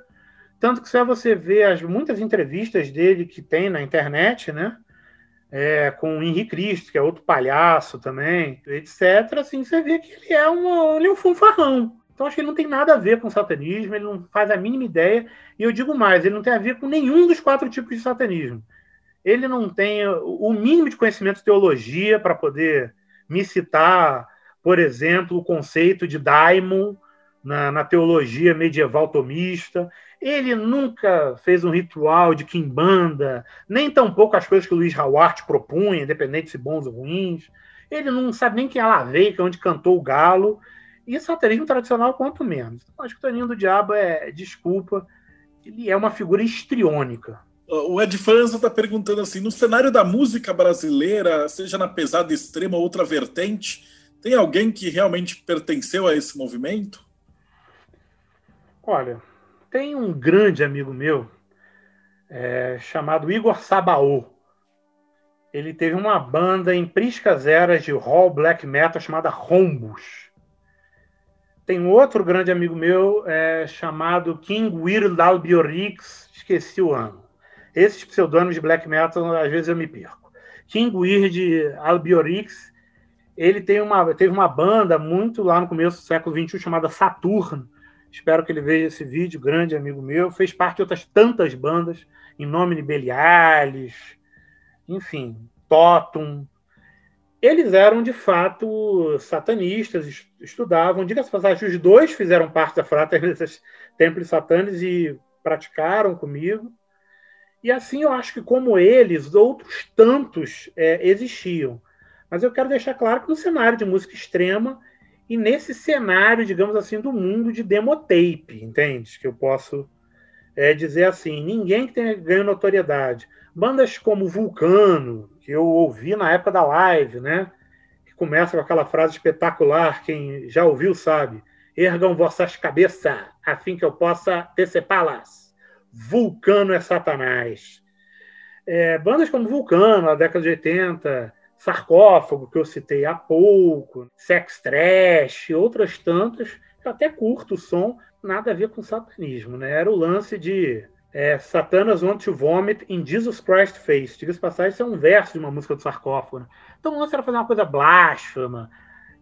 tanto que se você vê as muitas entrevistas dele que tem na internet, né? É, com o Henrique Cristo, que é outro palhaço também, etc., assim, você vê que ele é, um, ele é um fanfarrão. Então acho que ele não tem nada a ver com satanismo, ele não faz a mínima ideia. E eu digo mais, ele não tem a ver com nenhum dos quatro tipos de satanismo. Ele não tem o mínimo de conhecimento de teologia para poder me citar, por exemplo, o conceito de daimon na, na teologia medieval tomista. Ele nunca fez um ritual de quimbanda, nem tampouco as coisas que o Luiz Howard propunha, independente se bons ou ruins. Ele não sabe nem quem é Laveica, onde cantou o galo. E satanismo tradicional, quanto menos. Então, acho que o Toninho do Diabo é, desculpa, ele é uma figura histriônica. O Ed França está perguntando assim: no cenário da música brasileira, seja na pesada extrema ou outra vertente, tem alguém que realmente pertenceu a esse movimento? Olha, tem um grande amigo meu é, chamado Igor Sabaô. Ele teve uma banda em priscas eras de hall black metal chamada Rombus. Tem outro grande amigo meu é, chamado King Weird Al Biorix, esqueci o ano. Esses pseudônimos de black metal, às vezes eu me perco. King Weird Al Biorix, ele tem uma, teve uma banda muito lá no começo do século XXI chamada Saturno, Espero que ele veja esse vídeo, grande amigo meu. Fez parte de outras tantas bandas, em nome de Beliales, enfim, Totum. Eles eram, de fato, satanistas, estudavam. Diga-se passagem, os dois fizeram parte da Fraternidade Templos Satanes e praticaram comigo. E assim eu acho que, como eles, outros tantos é, existiam. Mas eu quero deixar claro que no cenário de música extrema e nesse cenário, digamos assim, do mundo de demotape, entende? Que eu posso é, dizer assim, ninguém que tenha ganho notoriedade. Bandas como Vulcano, que eu ouvi na época da live, né? Que começa com aquela frase espetacular, quem já ouviu sabe. Ergam vossas cabeças, a fim que eu possa decepá-las. Vulcano é Satanás. É, bandas como Vulcano, na década de 80, Sarcófago, que eu citei há pouco, Sex Trash, outras tantas, eu até curto o som, nada a ver com satanismo, né? Era o lance de é, Satanas want to vomit in Jesus Christ face. Diga-se passagem, isso é um verso de uma música do sarcófago. Né? Então o lance era fazer uma coisa blasfema,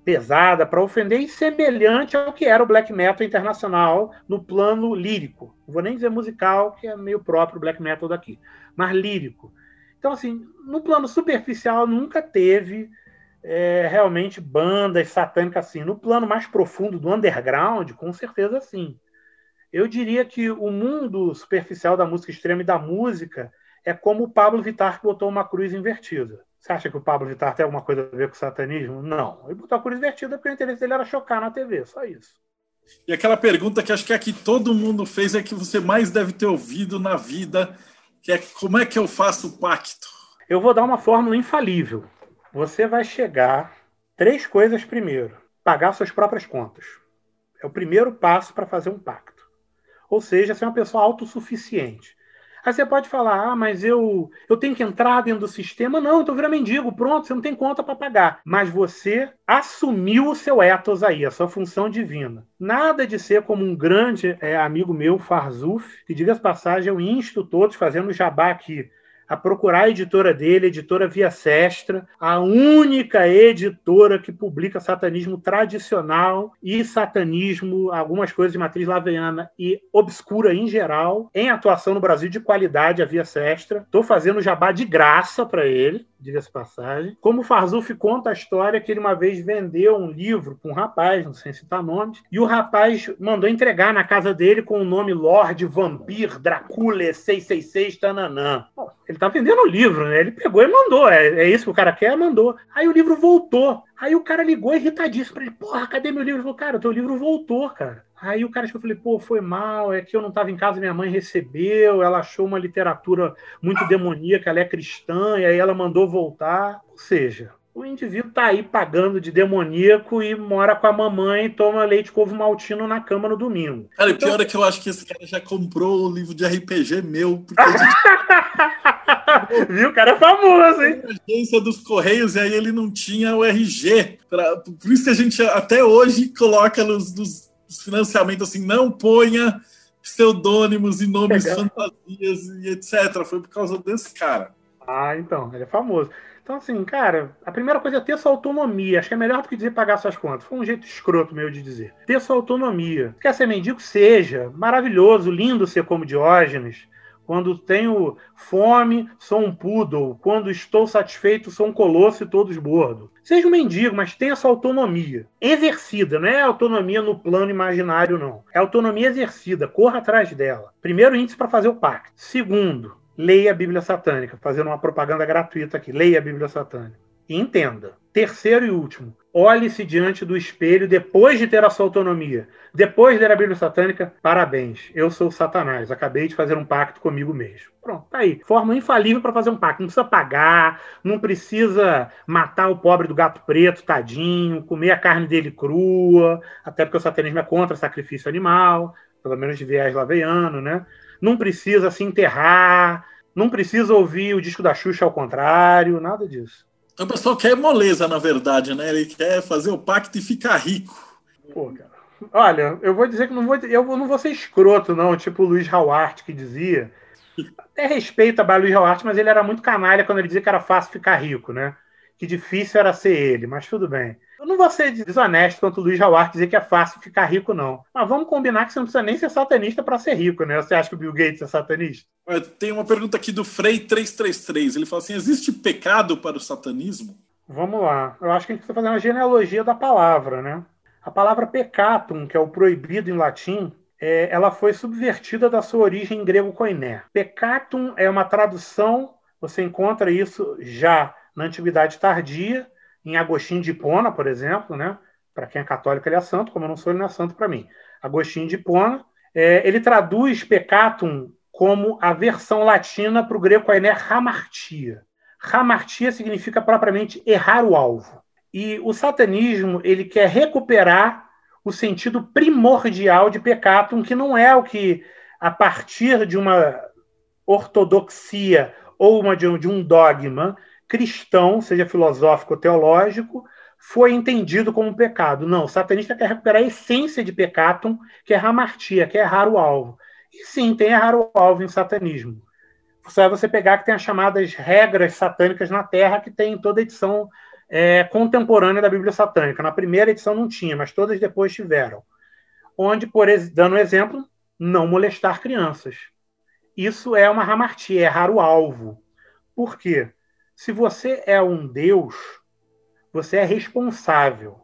pesada, para ofender e semelhante ao que era o black metal internacional no plano lírico. Não vou nem dizer musical, que é meio próprio black metal daqui, mas lírico. Então, assim, no plano superficial nunca teve é, realmente bandas satânicas assim. No plano mais profundo do underground, com certeza sim. Eu diria que o mundo superficial da música extrema e da música é como o Pablo Vittar que botou uma cruz invertida. Você acha que o Pablo Vittar tem alguma coisa a ver com satanismo? Não. Ele botou a cruz invertida porque o interesse dele era chocar na TV, só isso. E aquela pergunta que acho que é que todo mundo fez é que você mais deve ter ouvido na vida, que é como é que eu faço o pacto? Eu vou dar uma fórmula infalível. Você vai chegar três coisas primeiro: pagar suas próprias contas. É o primeiro passo para fazer um pacto. Ou seja, ser uma pessoa autossuficiente. Aí você pode falar, ah, mas eu, eu tenho que entrar dentro do sistema. Não, então vira mendigo, pronto, você não tem conta para pagar. Mas você assumiu o seu ethos aí, a sua função divina. Nada de ser como um grande é, amigo meu, Farzuf, que diga as passagem, eu insto todos fazendo jabá aqui a procurar a editora dele, a editora Via Sestra, a única editora que publica satanismo tradicional e satanismo, algumas coisas de matriz laveiana e obscura em geral, em atuação no Brasil de qualidade, a Via Sestra. Estou fazendo jabá de graça para ele, diga-se passagem. Como o Farzuf conta a história que ele uma vez vendeu um livro para um rapaz, não sei citar nomes, e o rapaz mandou entregar na casa dele com o nome Lord Vampir Dracula 666 Tananã. Bom, ele tá vendendo o livro, né? Ele pegou e mandou. É, é isso que o cara quer? Mandou. Aí o livro voltou. Aí o cara ligou irritadíssimo pra ele: Porra, cadê meu livro? Ele falou: Cara, o teu livro voltou, cara. Aí o cara eu falei, pô, foi mal, é que eu não estava em casa, minha mãe recebeu, ela achou uma literatura muito demoníaca, ela é cristã, e aí ela mandou voltar. Ou seja, o indivíduo tá aí pagando de demoníaco e mora com a mamãe e toma leite couve maltino na cama no domingo. Cara, então... pior é que eu acho que esse cara já comprou o livro de RPG meu. Viu? O cara é famoso, hein? agência dos Correios e aí ele não tinha o RG. Pra... Por isso que a gente até hoje coloca nos, nos financiamentos assim, não ponha pseudônimos e nomes fantasias e etc. Foi por causa desse cara. Ah, então, ele é famoso. Então, assim, cara, a primeira coisa é ter sua autonomia. Acho que é melhor do que dizer pagar suas contas. Foi um jeito escroto meu de dizer. Ter sua autonomia. Quer ser mendigo? Seja. Maravilhoso, lindo ser como Diógenes. Quando tenho fome, sou um poodle. Quando estou satisfeito, sou um colosso e todos bordo. Seja um mendigo, mas tenha sua autonomia. Exercida, não é autonomia no plano imaginário, não. É autonomia exercida. Corra atrás dela. Primeiro índice para fazer o pacto. Segundo, leia a Bíblia Satânica, fazendo uma propaganda gratuita aqui. Leia a Bíblia Satânica. E entenda. Terceiro e último, olhe-se diante do espelho depois de ter a sua autonomia. Depois de ler a Bíblia Satânica, parabéns. Eu sou Satanás. Acabei de fazer um pacto comigo mesmo. Pronto, tá aí. Forma infalível para fazer um pacto. Não precisa pagar, não precisa matar o pobre do gato preto, tadinho, comer a carne dele crua, até porque o satanismo é contra sacrifício animal, pelo menos de viés laveiano, né? não precisa se enterrar, não precisa ouvir o disco da Xuxa ao contrário, nada disso. O pessoal quer moleza, na verdade, né? Ele quer fazer o pacto e ficar rico. Pô, cara. Olha, eu vou dizer que não vou, eu não vou ser escroto, não, tipo o Luiz Hauart que dizia. Até respeito a Luiz Hauart, mas ele era muito canalha quando ele dizia que era fácil ficar rico, né? Que difícil era ser ele, mas tudo bem. Eu não vou ser desonesto quanto o Luiz Howard dizer que é fácil ficar rico, não. Mas vamos combinar que você não precisa nem ser satanista para ser rico, né? Você acha que o Bill Gates é satanista? Tem uma pergunta aqui do Frei333. Ele fala assim: existe pecado para o satanismo? Vamos lá. Eu acho que a gente precisa fazer uma genealogia da palavra, né? A palavra peccatum, que é o proibido em latim, é, ela foi subvertida da sua origem em grego koiné. Peccatum é uma tradução, você encontra isso já na Antiguidade Tardia, em Agostinho de Hipona, por exemplo, né? Para quem é católico, ele é santo, como eu não sou, ele não é santo para mim. Agostinho de Hipona, é, ele traduz peccatum como a versão latina para o grego ainé hamartia. Hamartia significa propriamente errar o alvo. E o satanismo ele quer recuperar o sentido primordial de peccatum, que não é o que, a partir de uma ortodoxia ou uma, de, um dogma cristão, seja filosófico ou teológico, foi entendido como pecado. Não, o satanista quer recuperar a essência de peccatum, que é hamartia, que é errar o alvo. E sim, tem errar o alvo em satanismo. Só é você pegar que tem as chamadas regras satânicas na Terra, que tem em toda edição é, contemporânea da Bíblia Satânica. Na primeira edição não tinha, mas todas depois tiveram. Onde, por dando um exemplo, não molestar crianças. Isso é uma hamartia, é errar o alvo. Por quê? Se você é um Deus, você é responsável.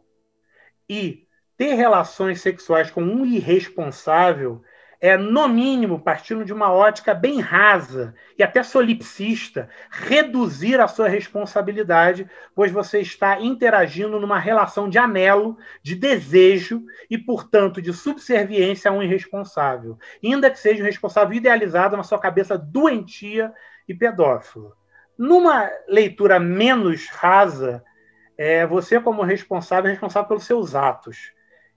E ter relações sexuais com um irresponsável é, no mínimo, partindo de uma ótica bem rasa e até solipsista, reduzir a sua responsabilidade, pois você está interagindo numa relação de anelo, de desejo e, portanto, de subserviência a um irresponsável, ainda que seja um responsável idealizado na sua cabeça doentia e pedófilo. Numa leitura menos rasa, é, você, como responsável, é responsável pelos seus atos.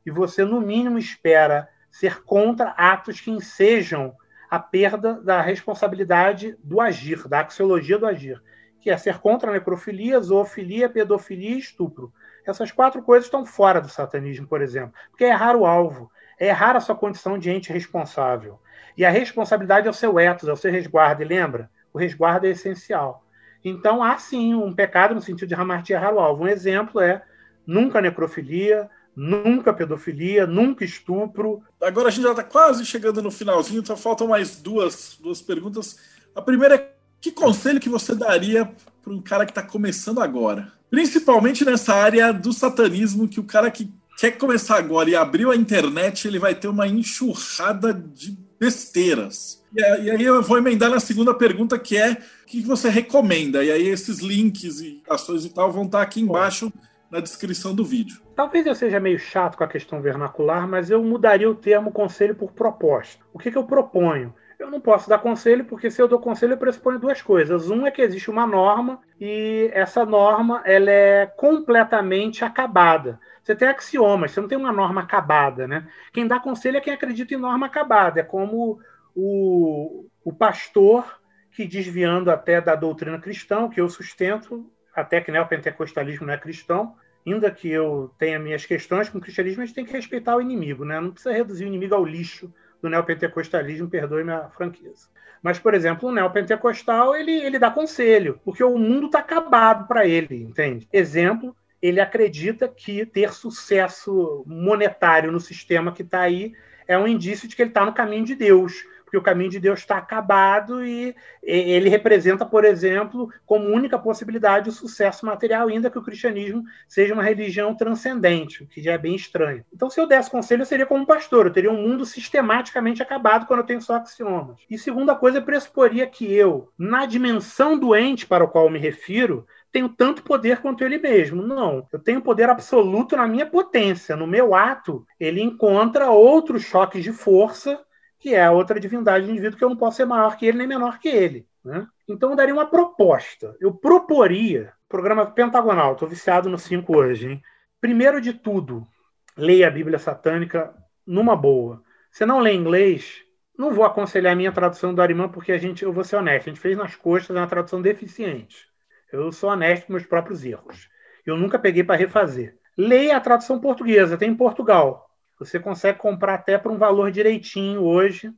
E você, no mínimo, espera ser contra atos que ensejam a perda da responsabilidade do agir, da axiologia do agir, que é ser contra a necrofilia, zoofilia, pedofilia e estupro. Essas quatro coisas estão fora do satanismo, por exemplo, porque é errar o alvo, é errar a sua condição de ente responsável. E a responsabilidade é o seu ethos, é o seu resguardo, e lembra? O resguardo é essencial. Então, há sim um pecado no sentido de o alvo. Um exemplo é nunca necrofilia, nunca pedofilia, nunca estupro. Agora a gente já está quase chegando no finalzinho, só faltam mais duas, duas perguntas. A primeira é: que conselho que você daria para um cara que está começando agora? Principalmente nessa área do satanismo, que o cara que quer começar agora e abriu a internet, ele vai ter uma enxurrada de besteiras. E aí eu vou emendar na segunda pergunta, que é o que você recomenda? E aí esses links e ações e tal vão estar aqui embaixo na descrição do vídeo. Talvez eu seja meio chato com a questão vernacular, mas eu mudaria o termo conselho por proposta. O que, que eu proponho? Eu não posso dar conselho, porque se eu dou conselho, eu pressuponho duas coisas. Um é que existe uma norma e essa norma ela é completamente acabada. Você tem axiomas, você não tem uma norma acabada, né? Quem dá conselho é quem acredita em norma acabada. É como o, o pastor que, desviando até da doutrina cristã, que eu sustento, até que neopentecostalismo não é cristão, ainda que eu tenha minhas questões com o cristianismo, a gente tem que respeitar o inimigo, né? Não precisa reduzir o inimigo ao lixo do neopentecostalismo, perdoe minha franqueza. Mas, por exemplo, o neopentecostal, ele, ele dá conselho, porque o mundo está acabado para ele, entende? Exemplo, ele acredita que ter sucesso monetário no sistema que está aí é um indício de que ele está no caminho de Deus porque o caminho de Deus está acabado e ele representa, por exemplo, como única possibilidade o sucesso material, ainda que o cristianismo seja uma religião transcendente, o que já é bem estranho. Então, se eu desse conselho, eu seria como pastor, eu teria um mundo sistematicamente acabado quando eu tenho só axiomas. E segunda coisa, eu pressuporia que eu, na dimensão doente para o qual me refiro, tenho tanto poder quanto ele mesmo. Não, eu tenho poder absoluto na minha potência. No meu ato, ele encontra outros choques de força que é a outra divindade do indivíduo que eu não posso ser maior que ele nem menor que ele. Né? Então eu daria uma proposta. Eu proporia, programa pentagonal, estou viciado no 5 hoje. Hein? Primeiro de tudo, leia a Bíblia Satânica numa boa. Se não lê inglês, não vou aconselhar a minha tradução do Arimã, porque a gente, eu vou ser honesto, a gente fez nas costas uma tradução deficiente. Eu sou honesto com meus próprios erros. Eu nunca peguei para refazer. Leia a tradução portuguesa, tem em Portugal. Você consegue comprar até por um valor direitinho hoje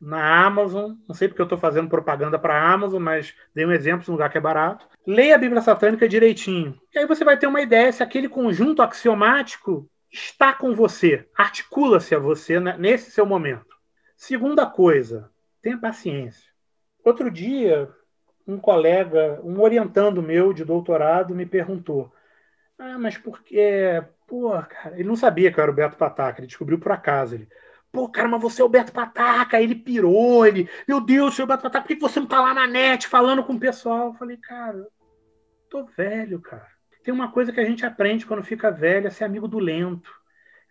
na Amazon. Não sei porque eu estou fazendo propaganda para a Amazon, mas dei um exemplo de um lugar que é barato. Leia a Bíblia Satânica direitinho. E aí você vai ter uma ideia se aquele conjunto axiomático está com você, articula-se a você nesse seu momento. Segunda coisa, tenha paciência. Outro dia, um colega, um orientando meu de doutorado, me perguntou: Ah, mas por que Pô, cara, ele não sabia que eu era o Beto Pataca, ele descobriu por acaso. Ele, pô, cara, mas você é o Beto Pataca. Ele pirou, ele, meu Deus, seu Beto Pataca, por que você não tá lá na net falando com o pessoal? Eu falei, cara, tô velho, cara. Tem uma coisa que a gente aprende quando fica velho, é ser amigo do lento.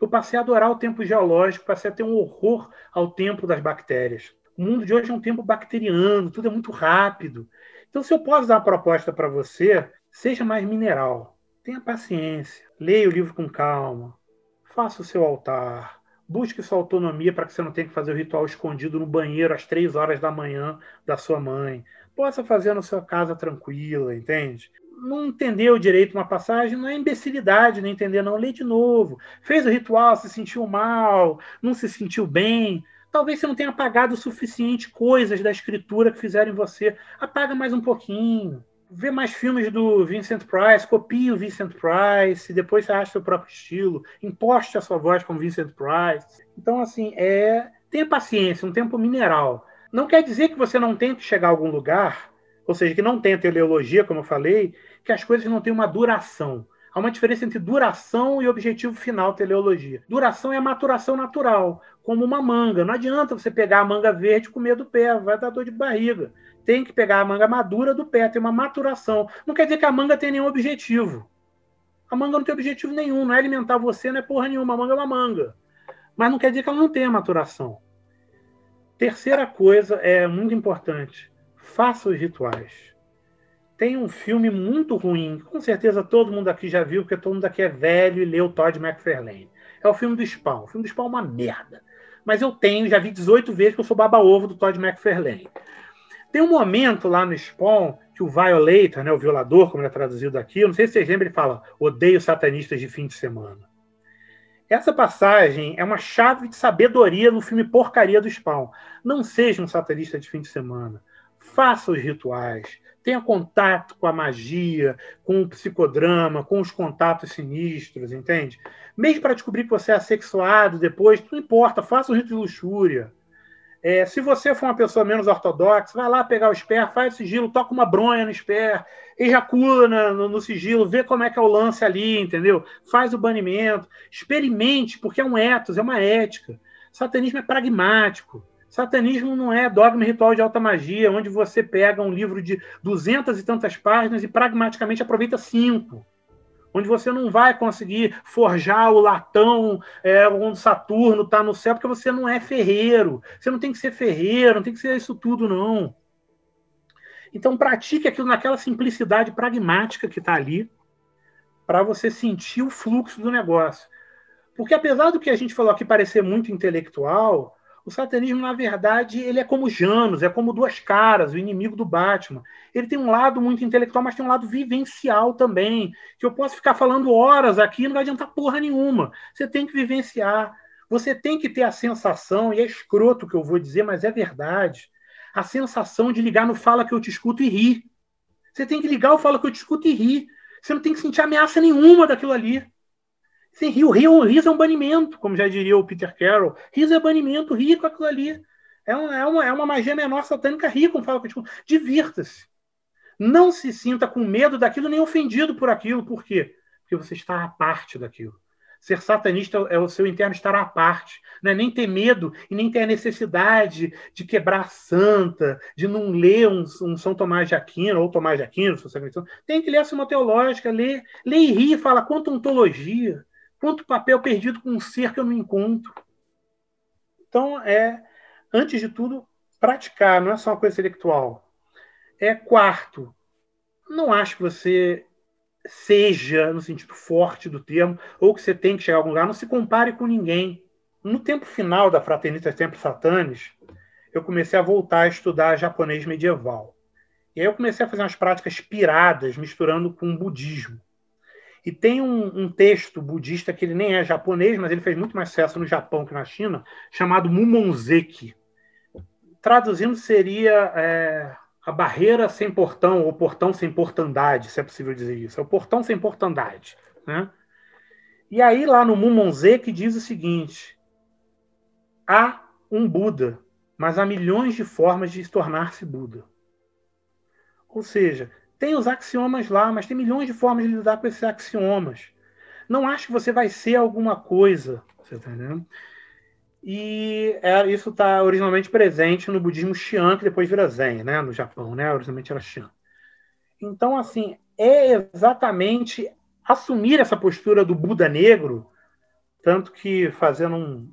Eu passei a adorar o tempo geológico, passei a ter um horror ao tempo das bactérias. O mundo de hoje é um tempo bacteriano, tudo é muito rápido. Então, se eu posso dar uma proposta para você, seja mais mineral. Tenha paciência. Leia o livro com calma. Faça o seu altar. Busque sua autonomia para que você não tenha que fazer o ritual escondido no banheiro às três horas da manhã da sua mãe. Possa fazer na sua casa tranquila, entende? Não entendeu direito uma passagem não é imbecilidade, não entender, não. Lê de novo. Fez o ritual, se sentiu mal, não se sentiu bem. Talvez você não tenha apagado o suficiente coisas da escritura que fizeram em você. Apaga mais um pouquinho vê mais filmes do Vincent Price, copie o Vincent Price, depois você acha seu próprio estilo, imposte a sua voz com Vincent Price. Então, assim, é tenha paciência, um tempo mineral. Não quer dizer que você não tenha que chegar a algum lugar, ou seja, que não tenha teleologia, como eu falei, que as coisas não têm uma duração. Há uma diferença entre duração e objetivo final teleologia. Duração é a maturação natural, como uma manga. Não adianta você pegar a manga verde e comer do pé, vai dar dor de barriga tem que pegar a manga madura do pé, tem uma maturação. Não quer dizer que a manga tem nenhum objetivo. A manga não tem objetivo nenhum, não é alimentar você, não é porra nenhuma. A manga é uma manga. Mas não quer dizer que ela não tenha maturação. Terceira coisa é muito importante: faça os rituais. Tem um filme muito ruim, com certeza todo mundo aqui já viu, porque todo mundo aqui é velho e leu Todd McFarlane. É o filme do Spawn. O filme do Spawn é uma merda. Mas eu tenho, já vi 18 vezes que eu sou baba-ovo do Todd McFarlane. Tem um momento lá no Spawn que o Violator, né, o violador, como ele é traduzido aqui, eu não sei se vocês lembram, ele fala: odeio satanistas de fim de semana. Essa passagem é uma chave de sabedoria no filme Porcaria do Spawn. Não seja um satanista de fim de semana. Faça os rituais. Tenha contato com a magia, com o psicodrama, com os contatos sinistros, entende? Mesmo para descobrir que você é assexuado depois, não importa, faça o rito de luxúria. É, se você for uma pessoa menos ortodoxa, vai lá pegar o SPER, faz o sigilo, toca uma bronha no SPER, ejacula no, no, sigilo, vê como é que é o lance ali, entendeu? Faz o banimento, experimente, porque é um ethos, é uma ética. Satanismo é pragmático. Satanismo não é dogma ritual de alta magia, onde você pega um livro de duzentas e tantas páginas e pragmaticamente aproveita cinco onde você não vai conseguir forjar o latão é, onde Saturno está no céu, porque você não é ferreiro. Você não tem que ser ferreiro, não tem que ser isso tudo, não. Então, pratique aquilo naquela simplicidade pragmática que está ali, para você sentir o fluxo do negócio. Porque, apesar do que a gente falou aqui parecer muito intelectual, o satanismo, na verdade, ele é como Janus, é como duas caras, o inimigo do Batman. Ele tem um lado muito intelectual, mas tem um lado vivencial também, que eu posso ficar falando horas aqui e não vai adiantar porra nenhuma. Você tem que vivenciar. Você tem que ter a sensação, e é escroto o que eu vou dizer, mas é verdade, a sensação de ligar no Fala que eu te escuto e rir. Você tem que ligar o Fala que eu te escuto e rir. Você não tem que sentir ameaça nenhuma daquilo ali. Sim, rio, rio, riso é um banimento, como já diria o Peter Carroll. Riso é banimento, ri com aquilo ali. É uma, é uma, é uma magia menor satânica, ri com fala tipo, divirta-se. Não se sinta com medo daquilo, nem ofendido por aquilo. Por quê? Porque você está à parte daquilo. Ser satanista é o seu interno estar à parte. Não é nem ter medo e nem ter a necessidade de quebrar a santa, de não ler um, um São Tomás de Aquino ou Tomás de Aquino, se você Tem que ler a Suma Teológica, ler, ler e rir, fala quanto ontologia Quanto papel perdido com um ser que eu não encontro. Então, é, antes de tudo, praticar, não é só uma coisa intelectual. É quarto, não acho que você seja, no sentido forte do termo, ou que você tem que chegar a algum lugar, não se compare com ninguém. No tempo final da Fraternita Tempos Satanes, eu comecei a voltar a estudar japonês medieval. E aí eu comecei a fazer umas práticas piradas, misturando com budismo. E tem um, um, texto budista que ele nem é japonês, mas ele fez muito mais sucesso no Japão que na China, chamado Mumonzeki. Traduzindo, seria é, a barreira sem portão, ou portão sem portandade, se é possível dizer isso. É o portão sem portandade. Né? E aí, lá no Mumonzeki, diz o seguinte: há um Buda, mas há milhões de formas de tornar-se Buda. Ou seja, tem os axiomas lá, mas tem milhões de formas de lidar com esses axiomas. Não acho que você vai ser alguma coisa, você tá entendendo? E é, isso está originalmente presente no budismo Xian, que depois vira Zen, né? no Japão, né? originalmente era Xian. Então, assim, é exatamente assumir essa postura do Buda negro, tanto que fazendo um.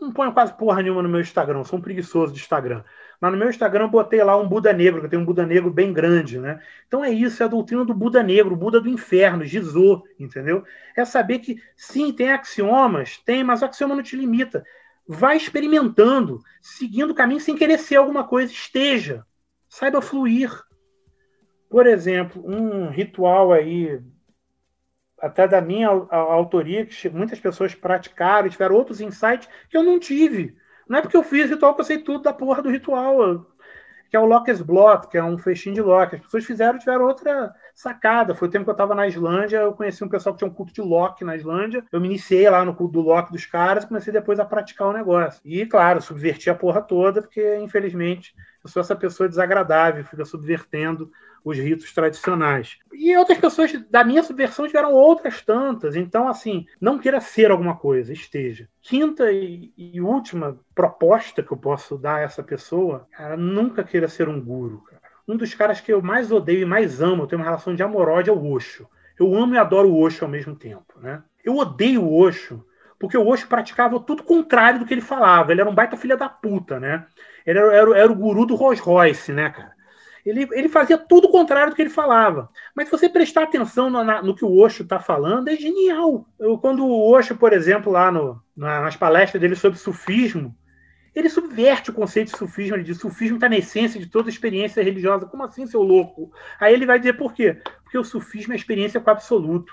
Eu não ponho quase porra nenhuma no meu Instagram, sou um preguiçoso de Instagram. Mas no meu Instagram eu botei lá um Buda negro, que tem um Buda negro bem grande, né? Então é isso, é a doutrina do Buda negro, Buda do inferno, Gizô, entendeu? É saber que sim, tem axiomas, tem, mas o axioma não te limita. Vai experimentando, seguindo o caminho sem querer ser alguma coisa, esteja. Saiba fluir. Por exemplo, um ritual aí até da minha autoria, que muitas pessoas praticaram tiveram outros insights que eu não tive. Não é porque eu fiz ritual que eu sei tudo da porra do ritual. Que é o Locker's Block, que é um festim de Loki. As pessoas fizeram tiveram outra sacada. Foi o tempo que eu estava na Islândia, eu conheci um pessoal que tinha um culto de Loki na Islândia. Eu me iniciei lá no culto do Loki dos caras e comecei depois a praticar o negócio. E, claro, subverti a porra toda, porque, infelizmente, eu sou essa pessoa desagradável, fica subvertendo os ritos tradicionais. E outras pessoas da minha subversão tiveram outras tantas. Então, assim, não queira ser alguma coisa, esteja. Quinta e, e última proposta que eu posso dar a essa pessoa, cara, nunca queira ser um guru, cara. Um dos caras que eu mais odeio e mais amo, eu tenho uma relação de amor-ódio, é o Osho. Eu amo e adoro o Osho ao mesmo tempo, né? Eu odeio o Osho porque o Osho praticava tudo contrário do que ele falava. Ele era um baita filha da puta, né? Ele era, era, era o guru do Rolls Royce, né, cara? Ele, ele fazia tudo o contrário do que ele falava. Mas se você prestar atenção no, na, no que o Osho está falando, é genial. Eu, quando o Osho, por exemplo, lá no, nas palestras dele sobre sufismo, ele subverte o conceito de sufismo. Ele diz: sufismo está na essência de toda experiência religiosa. Como assim, seu louco? Aí ele vai dizer por quê? Porque o sufismo é a experiência com o absoluto.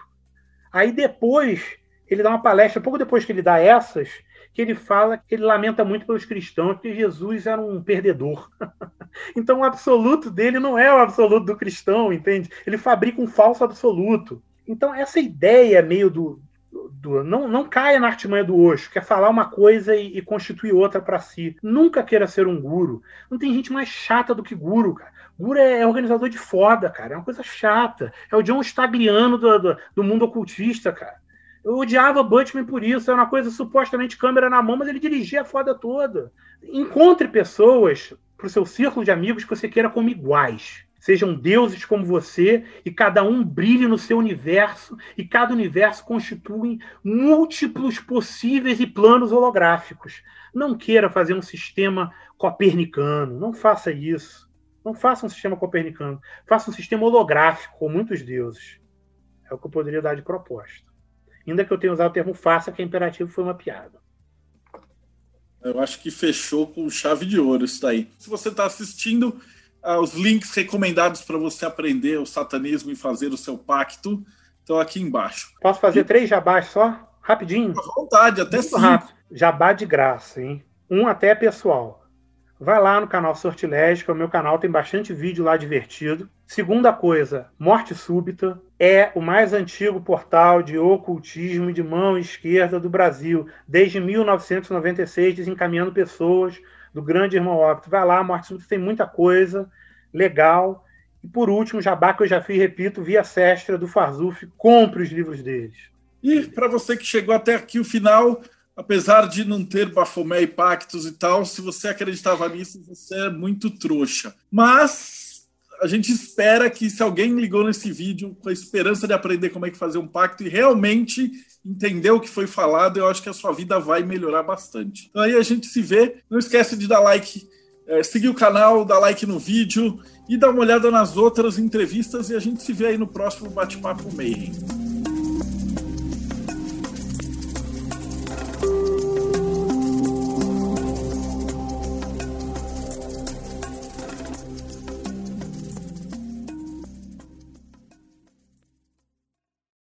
Aí depois, ele dá uma palestra, pouco depois que ele dá essas, que ele fala que ele lamenta muito pelos cristãos, que Jesus era um perdedor. então o absoluto dele não é o absoluto do cristão, entende? Ele fabrica um falso absoluto. Então essa ideia meio do, do não, não caia na artimanha do Osho, que é falar uma coisa e, e constituir outra para si. Nunca queira ser um guru. Não tem gente mais chata do que guru, cara. Guru é, é organizador de foda, cara. É uma coisa chata. É o John Stagliano do, do, do mundo ocultista, cara. Eu odiava Butchman por isso, era uma coisa supostamente câmera na mão, mas ele dirigia a foda toda. Encontre pessoas para o seu círculo de amigos que você queira como iguais. Sejam deuses como você e cada um brilhe no seu universo e cada universo constitui múltiplos possíveis e planos holográficos. Não queira fazer um sistema copernicano, não faça isso. Não faça um sistema copernicano, faça um sistema holográfico com muitos deuses. É o que eu poderia dar de proposta. Ainda que eu tenha usado o termo faça, que é imperativo, foi uma piada. Eu acho que fechou com chave de ouro isso daí. Se você está assistindo, ah, os links recomendados para você aprender o satanismo e fazer o seu pacto estão aqui embaixo. Posso fazer e... três jabás só? Rapidinho? À vontade, até Muito cinco. Rápido. Jabá de graça, hein? Um até pessoal. Vai lá no canal Sortilégio, que é o meu canal, tem bastante vídeo lá divertido. Segunda coisa, Morte Súbita é o mais antigo portal de ocultismo de mão esquerda do Brasil, desde 1996, desencaminhando pessoas do grande irmão óbito. Vai lá, Morte Súbita tem muita coisa legal. E por último, jabá que eu já fiz, repito, via Sestra do Farzuf, compre os livros deles. E para você que chegou até aqui o final, apesar de não ter Bafomé e pactos e tal, se você acreditava nisso, você é muito trouxa. Mas a gente espera que se alguém ligou nesse vídeo com a esperança de aprender como é que fazer um pacto e realmente entender o que foi falado, eu acho que a sua vida vai melhorar bastante. Então aí a gente se vê. Não esquece de dar like, é, seguir o canal, dar like no vídeo e dar uma olhada nas outras entrevistas e a gente se vê aí no próximo bate-papo Mayhem.